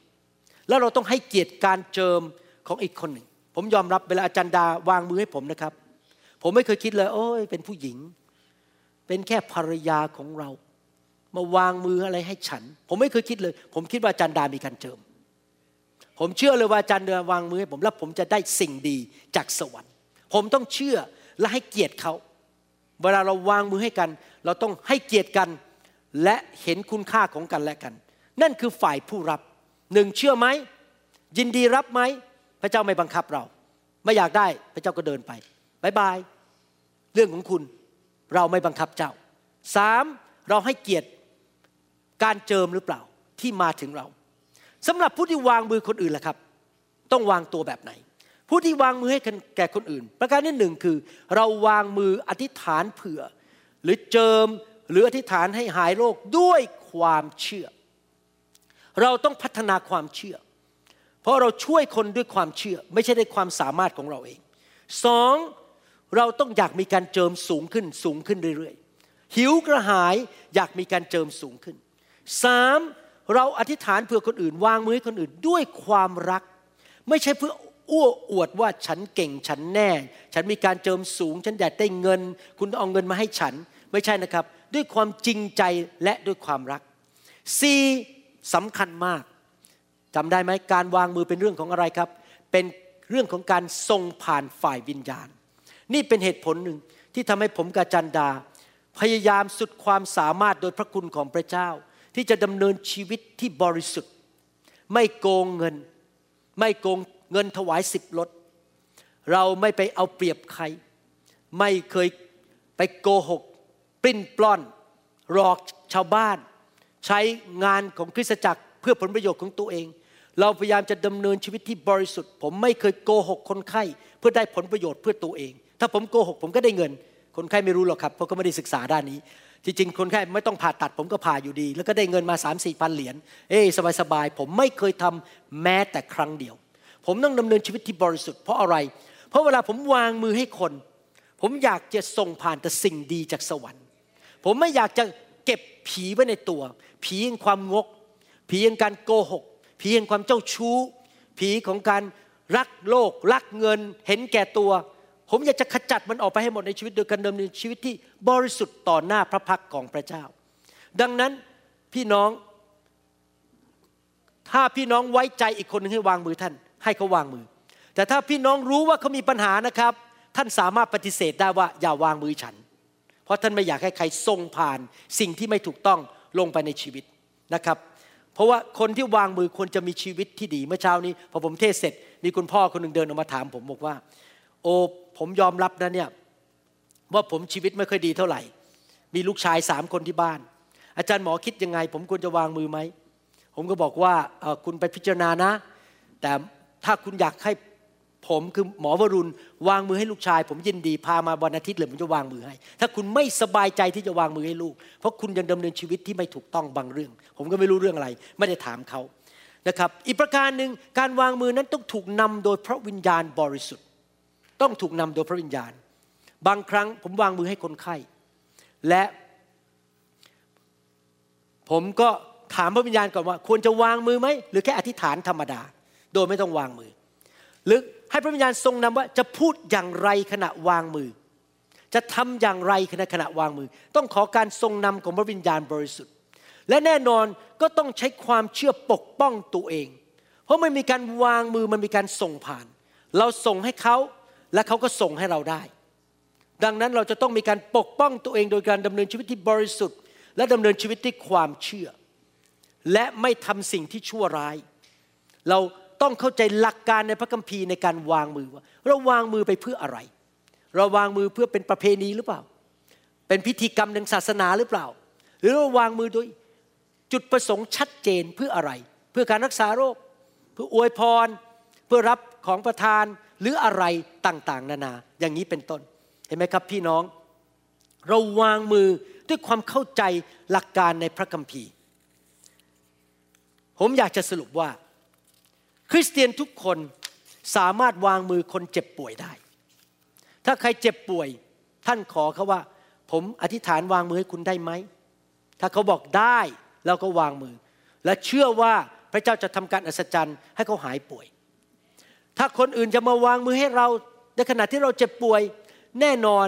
แล้วเราต้องให้เกียรติการเจิมของอีกคนหนึ่ง ผมยอมรับเวลาอาจารย์ดาวางมือให้ผมนะครับ ผมไม่เคยคิดเลย โอ้ยเป็นผู้หญิง เป็นแค่ภรรยาของเรา มาวางมืออะไรให้ฉัน ผมไม่เคยคิดเลย ผมคิดว่าอาจารย์ดามีการเจิม ผมเชื่อเลยว่าอาจารย์ดินวางมือให้ผมแล้วผมจะได้สิ่งดีจากสวรรค์ ผมต้องเชื่อและให้เกียรติเขา เวลาเราวางมือให้กัน เราต้องให้เกียรติกัน และเห็นคุณค่าของกันและกัน นั่นคือฝ่ายผู้รับหนึ่งเชื่อไหมยินดีรับไหมพระเจ้าไม่บังคับเรา ไม่อยากได้พระเจ้าก็เดินไปบายบายเรื่องของคุณเราไม่บังคับเจ้าสามเราให้เกียรติ การเจิมหรือเปล่าที่มาถึงเราสำหรับผู้ที่วางมือคนอื่นล่ะครับ ต้องวางตัวแบบไหน ผู้ที่วางมือให้แก่คนอื่น ประการที่หนึ่งคือ เราวางมืออธิษฐานเผื่อ หรือเจิมหรืออธิษฐานให้หายโรคด้วยความเชื่อ เราต้องพัฒนาความเชื่อ เพราะเราช่วยคนด้วยความเชื่อ ไม่ใช่ด้วยความสามารถของเราเองสองเราต้องอยากมีการเจิมสูงขึ้นสูงขึ้นเรื่อยๆ หิวกระหายอยากมีการเจิมสูงขึ้น สามเราอธิษฐานเพื่อคนอื่น วางมือให้คนอื่นด้วยความรัก ไม่ใช่เพื่ออ้วอวดว่าฉันเก่งฉันแน่ ฉันมีการเจิมสูง ฉันอยากได้เงิน คุณเอาเงินมาให้ฉัน ไม่ใช่นะครับ ด้วยความจริงใจและด้วยความรักสี่สำคัญมากจำได้ไหมการวางมือเป็นเรื่องของอะไรครับ เป็นเรื่องของการทรงผ่านฝ่ายวิญญาณ นี่เป็นเหตุผลหนึ่งที่ทำให้ผมกาจันดา พยายามสุดความสามารถโดยพระคุณของพระเจ้า ที่จะดำเนินชีวิตที่บริสุทธิ์ ไม่โกงเงิน ไม่โกงเงินถวายสิบลด เราไม่ไปเอาเปรียบใคร ไม่เคยไปโกหก ปลิ้นปล้อน หลอกชาวบ้าน ใช้งานของคริสตจักรเพื่อผลประโยชน์ของตัวเอง เราพยายามจะดำเนินชีวิตที่บริสุทธิ์ ผมไม่เคยโกหกคนไข้ เพื่อได้ผลประโยชน์เพื่อตัวเอง ถ้าผมโกหกผมก็ได้เงิน คนไข้ไม่รู้หรอกครับเพราะเขาไม่ได้ศึกษาด้านนี้ ที่จริงคนไข้ไม่ต้องผ่าตัดผมก็ผ่าอยู่ดี แล้วก็ได้เงินมา3ามสี่พันเหรียญเอ้สบายสบายผมไม่เคยทำแม้แต่ครั้งเดียว ผมต้องดำเนินชีวิตที่บริสุทธิ์เพราะอะไร เพราะเวลาผมวางมือให้คน ผมอยากจะส่งผ่านแต่สิ่งดีจากสวรรค์ ผมไม่อยากจะเก็บผีไว้ในตัว ผีแห่งความงก ผีแห่งการโกหก ผีแห่งความเจ้าชู้ ผีของการรักโลก รักเงิน เห็นแก่ตัว ผมอยากจะขจัดมันออกไปให้หมดในชีวิตโดยการดำเนินชีวิตที่บริสุทธิ์ต่อหน้าพระพักของพระเจ้า ดังนั้นพี่น้อง ถ้าพี่น้องไว้ใจอีกคนนึงให้วางมือท่าน ให้เขาวางมือ แต่ถ้าพี่น้องรู้ว่าเขามีปัญหานะครับ ท่านสามารถปฏิเสธได้ว่าอย่าวางมือฉัน เพราะท่านไม่อยากให้ใครส่งผ่านสิ่งที่ไม่ถูกต้องลงไปในชีวิตนะครับ เพราะว่าคนที่วางมือควรจะมีชีวิตที่ดีเมื่อเช้านี้พอผมเทศเสร็จมีคุณพ่อคนหนึ่งเดินออกมาถามผมบอกว่า โอผมยอมรับนะเนี่ยว่าผมชีวิตไม่ค่อยดีเท่าไหร่ มีลูกชายสามคนที่บ้าน อาจารย์หมอคิดยังไง ผมควรจะวางมือไหม ผมก็บอกว่าคุณไปพิจารณานะ แต่ถ้าคุณอยากให้ผมคือหมอวรุณวางมือให้ลูกชาย ผมยินดีพามาวันอาทิตย์เลยผมจะวางมือให้ ถ้าคุณไม่สบายใจที่จะวางมือให้ลูก เพราะคุณยังดำเนินชีวิตที่ไม่ถูกต้องบางเรื่อง ผมก็ไม่รู้เรื่องอะไร ไม่ได้ถามเขานะครับ อีกประการหนึ่งการวางมือนั้นต้องถูกนำโดยพระวิญญาณบริสุทธิ์ ต้องถูกนำโดยพระวิญญาณ บางครั้งผมวางมือให้คนไข้ และ ผมก็ถามพระวิญญาณก่อนว่า ควรจะวางมือไหมหรือแค่อธิษฐานธรรมดา โดยไม่ต้องวางมือ หรือให้พระวิญญาณทรงนำว่าจะพูดอย่างไรขณะวางมือ จะทำอย่างไรขณะขณะวางมือ ต้องขอการทรงนำของพระวิญญาณบริสุทธิ์ และแน่นอนก็ต้องใช้ความเชื่อปกป้องตัวเอง เพราะมันมีการวางมือมันมีการส่งผ่าน เราส่งให้เขา และเขาก็ส่งให้เราได้ ดังนั้นเราจะต้องมีการปกป้องตัวเองโดยการดำเนินชีวิตที่บริสุทธิ์ และดำเนินชีวิตที่ความเชื่อ และไม่ทำสิ่งที่ชั่วร้าย เราต้องเข้าใจหลักการในพระคัมภีร์ในการวางมือว่าเราวางมือไปเพื่ออะไร เราวางมือเพื่อเป็นประเพณีหรือเปล่า เป็นพิธีกรรมทางศาสนาหรือเปล่า หรือเราวางมือโดยจุดประสงค์ชัดเจนเพื่ออะไร เพื่อการรักษาโรค เพื่ออวยพร เพื่อรับของประทาน หรืออะไรต่างๆ นานา อย่างนี้เป็นต้น เห็นไหมครับพี่น้อง เราวางมือด้วยความเข้าใจหลักการในพระคัมภีร์ ผมอยากจะสรุปว่า คริสเตียนทุกคนสามารถวางมือคนเจ็บป่วยได้ ถ้าใครเจ็บป่วย ท่านขอเขาว่า ผมอธิษฐานวางมือให้คุณได้ไหม ถ้าเขาบอกได้เราก็วางมือ และเชื่อว่าพระเจ้าจะทำการอัศจรรย์ให้เขาหายป่วย ถ้าคนอื่นจะมาวางมือให้เราในขณะที่เราเจ็บป่วย แน่นอน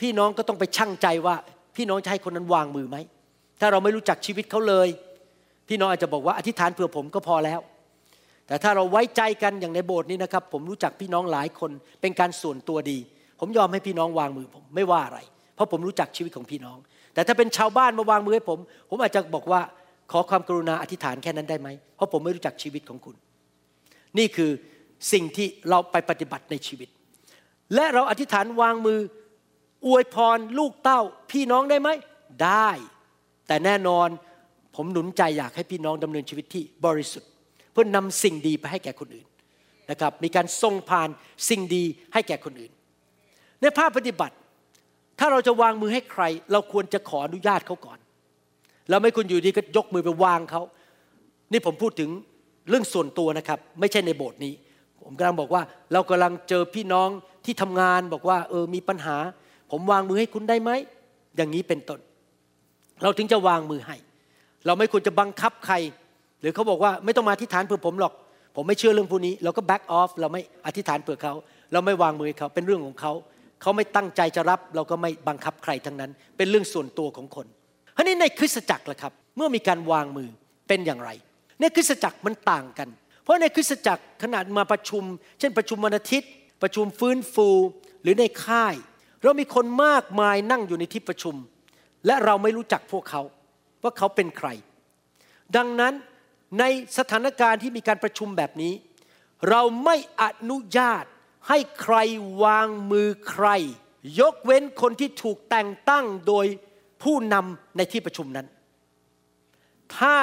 พี่น้องก็ต้องไปชั่งใจว่า พี่น้องจะให้คนนั้นวางมือไหมถ้าเราไม่รู้จักชีวิตเขาเลย พี่น้องอาจจะบอกว่าอธิษฐานเผื่อผมก็พอแล้ว แต่ถ้าเราไว้ใจกันอย่างในโบสถ์นี้นะครับ ผมรู้จักพี่น้องหลายคนเป็นการส่วนตัวดี ผมยอมให้พี่น้องวางมือผมไม่ว่าอะไร เพราะผมรู้จักชีวิตของพี่น้อง แต่ถ้าเป็นชาวบ้านมาวางมือให้ผม ผมอาจจะบอกว่าขอความกรุณาอธิษฐานแค่นั้นได้ไหมเพราะผมไม่รู้จักชีวิตของคุณ นี่คือ สิ่งที่เราไปปฏิบัติในชีวิต และเราอธิษฐานวางมืออวยพรลูกเต้าพี่น้องได้ไหมได้ แต่แน่นอนผมหนุนใจอยากให้พี่น้องดำเนินชีวิตที่บริสุทธิ์ เพื่อนนำสิ่งดีไปให้แก่คนอื่นนะครับมีการส่งผ่านสิ่งดีให้แก่คนอื่น ในภาพปฏิบัติ ถ้าเราจะวางมือให้ใคร เราควรจะขออนุญาตเขาก่อน เราไม่ควรอยู่ดีก็ยกมือไปวางเขา นี่ผมพูดถึงเรื่องส่วนตัวนะครับ ไม่ใช่ในโบสถ์นี้ ผมกำลังบอกว่าเรากำลังเจอพี่น้องที่ทำงานบอกว่าเออมีปัญหา ผมวางมือให้คุณได้ไหมอย่างนี้เป็นต้น เราถึงจะวางมือให้ เราไม่ควรจะบังคับใคร หรือเขาบอกว่าไม่ต้องมาอธิษฐานเพื่อผมหรอก ผมไม่เชื่อเรื่องพวกนี้ เราก็ back off เราไม่อธิษฐานเพื่อเขา เราไม่วางมือให้เขาเป็นเรื่องของเขา เขาไม่ตั้งใจจะรับ เราก็ไม่บังคับใครทั้งนั้น เป็นเรื่องส่วนตัวของคนทีนี้ในคริสตจักรล่ะครับ เมื่อมีการวางมือเป็นอย่างไร ในคริสตจักรมันต่างกัน เพราะในคริสตจักรขนาดมาประชุม เช่นประชุมวันอาทิตย์ ประชุมฟื้นฟูหรือในค่าย เรามีคนมากมายนั่งอยู่ในที่ประชุม และเราไม่รู้จักพวกเขาว่าเขาเป็นใคร ดังนั้นในสถานการณ์ที่มีการประชุมแบบนี้ เราไม่อนุญาตให้ใครวางมือใคร ยกเว้นคนที่ถูกแต่งตั้งโดยผู้นำในที่ประชุมนั้น ถ้า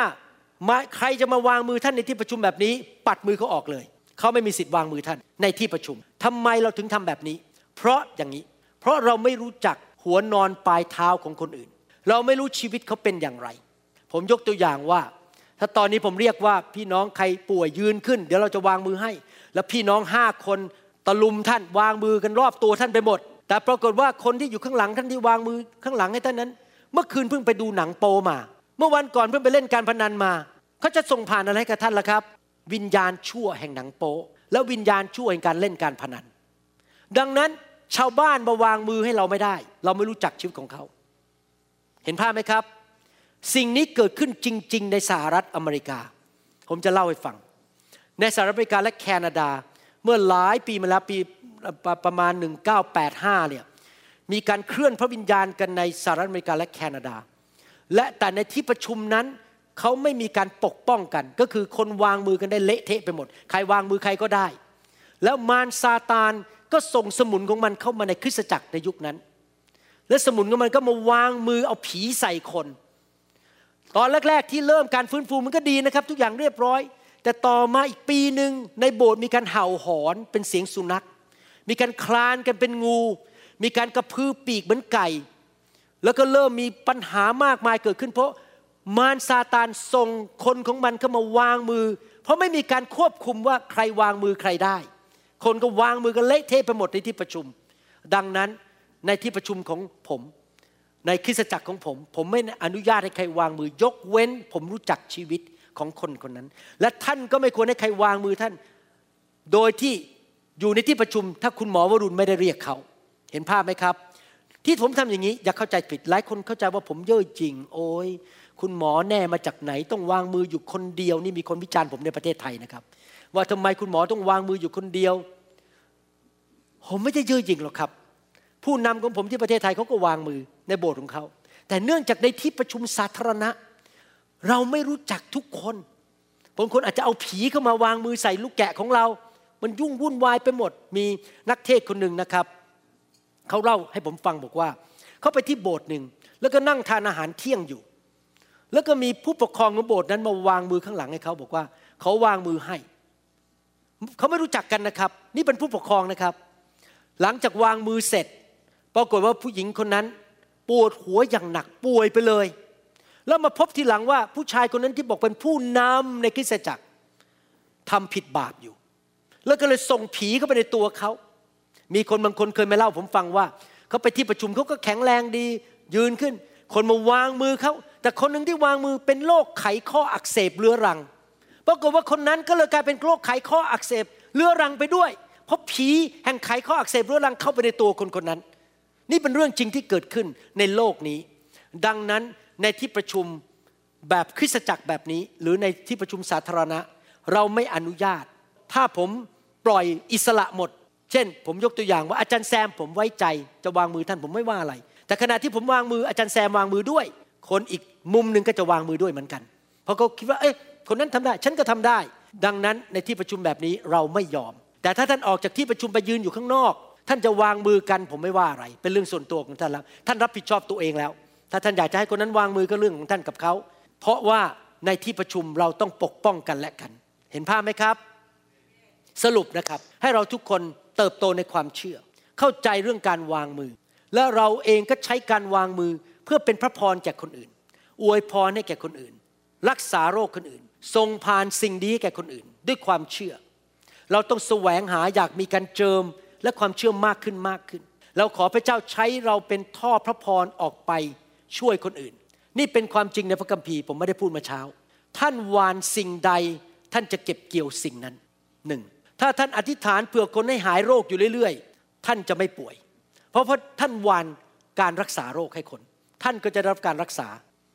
ใครจะมาวางมือท่านในที่ประชุมแบบนี้ ปัดมือเขาออกเลย เขาไม่มีสิทธิ์วางมือท่านในที่ประชุมทำไมเราถึงทำแบบนี้ เพราะอย่างนี้ เพราะเราไม่รู้จักหัวนอนปลายเท้าของคนอื่น เราไม่รู้ชีวิตเขาเป็นอย่างไร ผมยกตัวอย่างว่า ถ้าตอนนี้ผมเรียกว่าพี่น้องใครป่วยยืนขึ้น เดี๋ยวเราจะวางมือให้ แล้วพี่น้องห้าคนตะลุมท่านวางมือกันรอบตัวท่านไปหมด แต่ปรากฏว่าคนที่อยู่ข้างหลังท่านที่วางมือข้างหลังให้ท่านนั้น เมื่อคืนเพิ่งไปดูหนังโปมา เมื่อวันก่อนเพิ่งไปเล่นการพนันมา เขาจะส่งผ่านอะไรกับท่านล่ะครับ วิญญาณชั่วแห่งหนังโปและวิญญาณชั่วแห่งการเล่นการพนัน ดังนั้นชาวบ้านมาวางมือให้เราไม่ได้ เราไม่รู้จักชีวิตของเขา เห็นภาพไหมครับ สิ่งนี้เกิดขึ้นจริง ๆ ในสหรัฐอเมริกา ผมจะเล่าให้ฟัง ในสหรัฐอเมริกาและแคนาดา เมื่อหลายปีมาแล้วปีประมาณ 1985เนี่ยมีการเคลื่อนพระวิญญาณกันในสหรัฐอเมริกาและแคนาดา และแต่ในที่ประชุมนั้นเขาไม่มีการปกป้องกัน ก็คือคนวางมือกันได้เละเทะไปหมด ใครวางมือใครก็ได้ แล้วมารซาตานก็ส่งสมุนของมันเข้ามาในคริสตจักรในยุคนั้น และสมุนของมันก็มาวางมือเอาผีใส่คน ตอนแรก ๆ ที่เริ่มการฟื้นฟูมันก็ดีนะครับ ทุกอย่างเรียบร้อย แต่ต่อมาอีกปีหนึ่งในโบสถ์มีการเห่าหอนเป็นเสียงสุนัข มีการคลานกันเป็นงู มีการกระพือปีกเหมือนไก่ แล้วก็เริ่มมีปัญหามากมายเกิดขึ้น เพราะมารซาตานส่งคนของมันเข้ามาวางมือ เพราะไม่มีการควบคุมว่าใครวางมือใครได้ คนก็วางมือกันเละเทะไปหมดในที่ประชุม ดังนั้นในที่ประชุมของผม ในคริสตจักรของผม ผมไม่อนุญาตให้ใครวางมือยกเว้น ผมรู้จักชีวิตของคนคนนั้น และท่านก็ไม่ควรให้ใครวางมือท่าน โดยที่อยู่ในที่ประชุม ถ้าคุณหมอวรุณไม่ได้เรียกเขา เห็นภาพไหมครับ ที่ผมทำอย่างนี้อย่าเข้าใจผิดหลายคนเข้าใจว่าผมเย่อจริง โอ้ยคุณหมอแน่มาจากไหนต้องวางมืออยู่คนเดียว นี่มีคนวิจารณ์ผมในประเทศไทยนะครับ ว่าทำไมคุณหมอต้องวางมืออยู่คนเดียว ผมไม่ได้เย่อหยิ่งหรอกครับ ผู้นำของผมที่ประเทศไทยเขาก็วางมือในโบสถ์ของเขาแต่เนื่องจากในที่ประชุมสาธารณะ เราไม่รู้จักทุกคนบางคนอาจจะเอาผีเข้ามาวางมือใส่ลูกแกะของเรา มันยุ่งวุ่นวายไปหมด มีนักเทศคนหนึ่งนะครับ เขาเล่าให้ผมฟังบอกว่า เขาไปที่โบสถ์หนึ่งแล้วก็นั่งทานอาหารเที่ยงอยู่ แล้วก็มีผู้ปกครองของโบสถ์นั้นมาวางมือข้างหลังให้เขาบอกว่าเขาวางมือให้ เขาไม่รู้จักกันนะครับ นี่เป็นผู้ปกครองนะครับ หลังจากวางมือเสร็จ ปรากฏว่าผู้หญิงคนนั้นปวดหัวอย่างหนักป่วยไปเลย แล้วมาพบทีหลังว่าผู้ชายคนนั้นที่บอกเป็นผู้นำในคริสตจักรทำผิดบาปอยู่ แล้วก็เลยส่งผีเข้าไปในตัวเขา มีคนบางคนเคยมาเล่าผมฟังว่าเขาไปที่ประชุมเขาก็แข็งแรงดียืนขึ้น คนมาวางมือเขาแต่คนหนึ่งที่วางมือเป็นโรคไขข้ออักเสบเรื้อรังปรากฏว่าคนนั้นก็เลยกลายเป็นโรคไขข้ออักเสบเรื้อรังไปด้วย เพราะผีแห่งไขข้ออักเสบเรื้อรังเข้าไปในตัวคนคนนั้น นี่เป็นเรื่องจริงที่เกิดขึ้นในโลกนี้ ดังนั้นในที่ประชุมแบบคริสตจักรแบบนี้ หรือในที่ประชุมสาธารณะ เราไม่อนุญาต ถ้าผมปล่อยอิสระหมด เช่น ผมยกตัวอย่างว่าอาจารย์แซมผมไว้ใจจะวางมือท่านผมไม่ว่าอะไร แต่ขณะที่ผมวางมืออาจารย์แซมวางมือด้วย คนอีกมุมหนึ่งก็จะวางมือด้วยเหมือนกัน เพราะเขาคิดว่าเอ๊ะคนนั้นทำได้ ฉันก็ทำได้ ดังนั้นในที่ประชุมแบบนี้เราไม่ยอม แต่ถ้าท่านออกจากที่ประชุมไปยืนอยู่ข้างนอก ท่านจะวางมือกันผมไม่ว่าอะไร เป็นเรื่องส่วนตัวของท่านแล้วท่านรับผิดชอบตัวเองแล้ว ถ้าท่านอยากจะให้คนนั้นวางมือก็เรื่องของท่านกับเขาเพราะว่าในที่ประชุมเราต้องปกป้องกันและกัน เห็นภาพไหมครับ สรุปนะครับให้เราทุกคน เติบโตในความเชื่อ เข้าใจเรื่องการวางมือ และเราเองก็ใช้การวางมือเพื่อเป็นพระพรแก่คนอื่น อวยพรให้แก่คนอื่น รักษาโรคคนอื่น ทรงผ่านสิ่งดีแก่คนอื่น ด้วยความเชื่อ เราต้องแสวงหาอยากมีการเจิมและความเชื่อมากขึ้นมากขึ้น เราขอพระเจ้าใช้เราเป็นท่อพระพรออกไปช่วยคนอื่น นี่เป็นความจริงในพระคัมภีร์ผมไม่ได้พูดมาเช้า ท่านวานสิ่งใดท่านจะเก็บเกี่ยวสิ่งนั้นหนึ่ง ถ้าท่านอธิษฐานเผื่อคนให้หายโรคอยู่เรื่อยๆ ท่านจะไม่ป่วย เพราะเพราะท่านวานการรักษาโรคให้คน ท่านก็จะรับการรักษา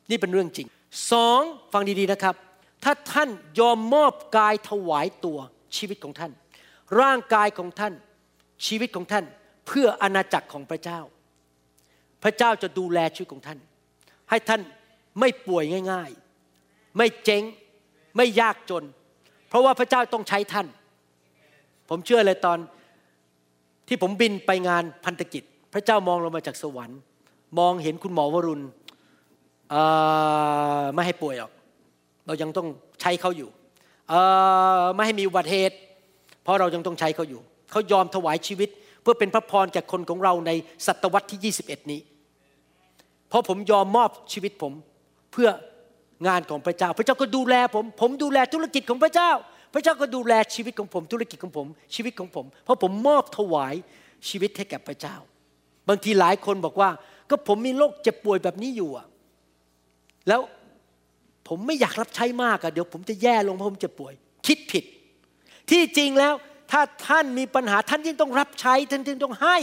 นี่เป็นเรื่องจริงสองฟังดีๆนะครับ ถ้าท่านยอมมอบกายถวายตัวชีวิตของท่าน ร่างกายของท่านชีวิตของท่านเพื่ออาณาจักรของพระเจ้า พระเจ้าจะดูแลชีวิตของท่าน ให้ท่านไม่ป่วยง่าย ๆ ไม่เจ๊งไม่ยากจน เพราะว่าพระเจ้าต้องใช้ท่าน ผมเชื่อเลยตอนที่ผมบินไปงานพันธกิจ พระเจ้ามองลงมาจากสวรรค์ มองเห็นคุณหมอวรุณไม่ให้ป่วยหรอก เรายังต้องใช้เขาอยู่ไม่ให้มีอุบัติเหตุ เพราะเรายังต้องใช้เขาอยู่ เขายอมถวายชีวิต เพื่อเป็นพระพรแก่คนของเราในศตวรรษที่ 21 นี้ เพราะผมยอมมอบชีวิตผมเพื่องานของพระเจ้า พระเจ้าก็ดูแลผม ผมดูแลธุรกิจของพระเจ้า พระเจ้าก็ดูแลชีวิตของผม ธุรกิจของผม ชีวิตของผม เพราะผมมอบถวายชีวิตให้แก่พระเจ้า บางทีหลายคนบอกว่า ก็ผมมีโรคเจ็บป่วยแบบนี้อยู่อะแล้วผมไม่อยากรับใช้มากอะเดี๋ยวผมจะแย่ลงเพราะผมเจะป่วย คิดผิด ที่จริงแล้วถ้าท่านมีปัญหาท่านยิ่งต้องรับใช้ท่านยิ่งต้องให้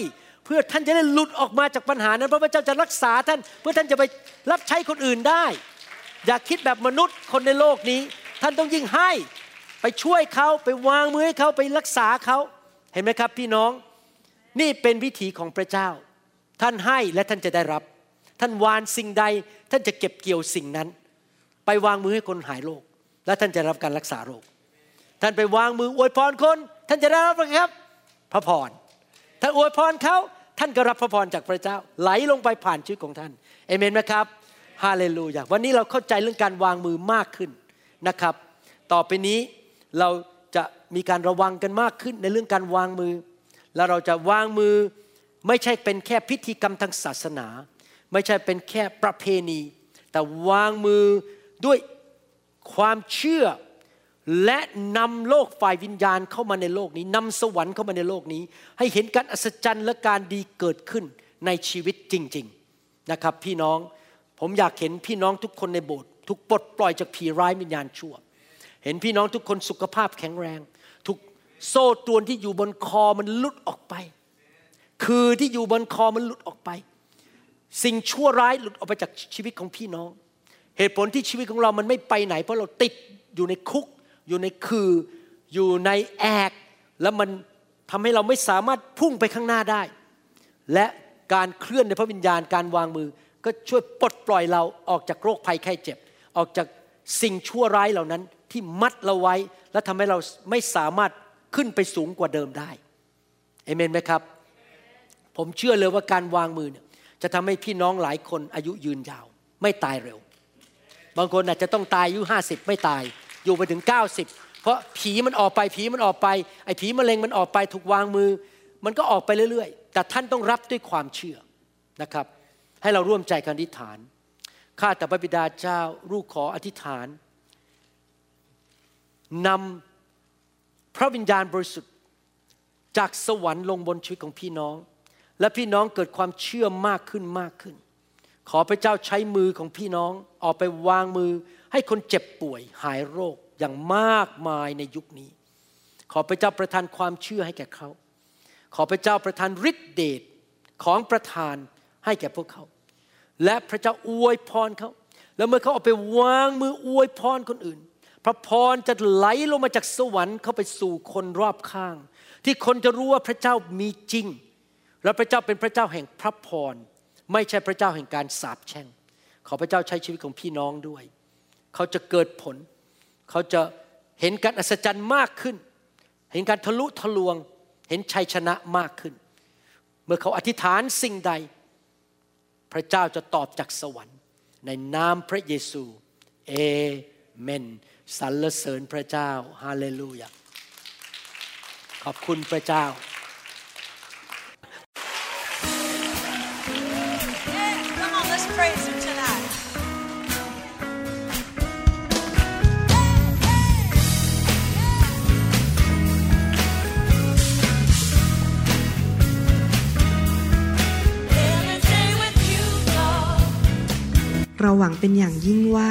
เพื่อท่านจะได้หลุดออกมาจากปัญหานั้น เพราะพระเจ้าจะรักษาท่าน เพื่อท่านจะไปรับใช้คนอื่นได้ อย่าคิดแบบมนุษย์คนในโลกนี้ ท่านต้องยิ่งให้ ไปช่วยเขาไปวางมือให้เขาไปรักษาเขาเห็นไหมครับ พี่น้องนี่เป็นวิถีของพระเจ้า ท่านให้และท่านจะได้รับ ท่านวานสิ่งใด ท่านจะเก็บเกี่ยวสิ่งนั้น ไปวางมือให้คนหายโรคและท่านจะรับการรักษาโรค ท่านไปวางมืออวยพรคน ท่านจะได้รับครับ พระพรถ้านอวยพรเขาท่านก็รับพระพรจากพระเจ้า ไหลลงไปผ่านชีวิตของท่านเอเมนไหมครับฮาเลลูยาวันนี้เราเข้าใจเรื่องการวางมือมากขึ้นนะครับ ต่อไปนี้ เราจะมีการระวังกันมากขึ้นในเรื่องการวางมือ แล้วเราจะวางมือไม่ใช่เป็นแค่พิธีกรรมทางศาสนา ไม่ใช่เป็นแค่ประเพณี แต่วางมือด้วยความเชื่อและนำโลกฝ่ายวิญญาณเข้ามาในโลกนี้นำสวรรค์เข้ามาในโลกนี้ ให้เห็นการอัศจรรย์และการดีเกิดขึ้นในชีวิตจริง ๆนะครับ พี่น้องผมอยากเห็นพี่น้องทุกคนในโบสถ์ทุกปลดปล่อยจากผีร้ายวิญญาณชั่ว เห็นพี่น้องทุกคนสุขภาพแข็งแรง ทุกโซ่ตรวนที่อยู่บนคอมันลุดออกไป คือที่อยู่บนคอมันหลุดออกไป สิ่งชั่วร้ายหลุดออกไปจากชีวิตของพี่น้อง เหตุผลที่ชีวิตของเรามันไม่ไปไหน เพราะเราติดอยู่ในคุก อยู่ในคืออยู่ในแอกแล้วมันทำให้เราไม่สามารถพุ่งไปข้างหน้าได้ และการเคลื่อนในพระวิญญาณการวางมือ ก็ช่วยปลดปล่อยเราออกจากโรคภัยไข้เจ็บ ออกจากสิ่งชั่วร้ายเหล่านั้น ที่มัดเราไว้ และทำให้เราไม่สามารถขึ้นไปสูงกว่าเดิมได้เอเมนไหมครับ ผมเชื่อเลยว่าการวางมือเนี่ยจะทำให้พี่น้องหลายคนอายุยืนยาว ไม่ตายเร็ว บางคนอาจจะต้องตายอายุห้าสิบไม่ตาย อยู่ไปถึง 90 เพราะผีมันออกไปผีมันออกไปไอ้ผีมะเร็งมันออกไปถูกวางมือ มันก็ออกไปเรื่อยๆ แต่ท่านต้องรับด้วยความเชื่อนะครับ ให้เราร่วมใจกันอธิษฐานข้าแต่พระบิดาเจ้าลูกขออธิษฐาน นำพระวิญญาณบริสุทธิ์จากสวรรค์ลงบนชีวิตของพี่น้อง และพี่น้องเกิดความเชื่อมากขึ้นมากขึ้น ขอพระเจ้าใช้มือของพี่น้องออกไปวางมือ ให้คนเจ็บป่วยหายโรคอย่างมากมายในยุคนี้ ขอพระเจ้าประทานความเชื่อให้แก่เขา ขอพระเจ้าประทานฤทธิเดชของประทานให้แก่พวกเขา และพระเจ้าอวยพรเขา แล้วเมื่อเขาเอาไปวางมืออวยพรคนอื่น พระพรจะไหลลงมาจากสวรรค์เข้าไปสู่คนรอบข้าง ที่คนจะรู้ว่าพระเจ้ามีจริง และพระเจ้าเป็นพระเจ้าแห่งพระพร ไม่ใช่พระเจ้าแห่งการสาปแช่ง ขอพระเจ้าใช้ชีวิตของพี่น้องด้วย เขาจะเกิดผล เขาจะเห็นการอัศจรรย์มากขึ้น เห็นการทะลุทะลวง เห็นชัยชนะมากขึ้น เมื่อเขาอธิษฐานสิ่งใด พระเจ้าจะตอบจากสวรรค์ ในนามพระเยซู เอเมน สรรเสริญพระเจ้าฮาเลลูยาขอบคุณพระเจ้า Yeah, come on, let's praise him tonight. เราหวังเป็นอย่างยิ่งว่า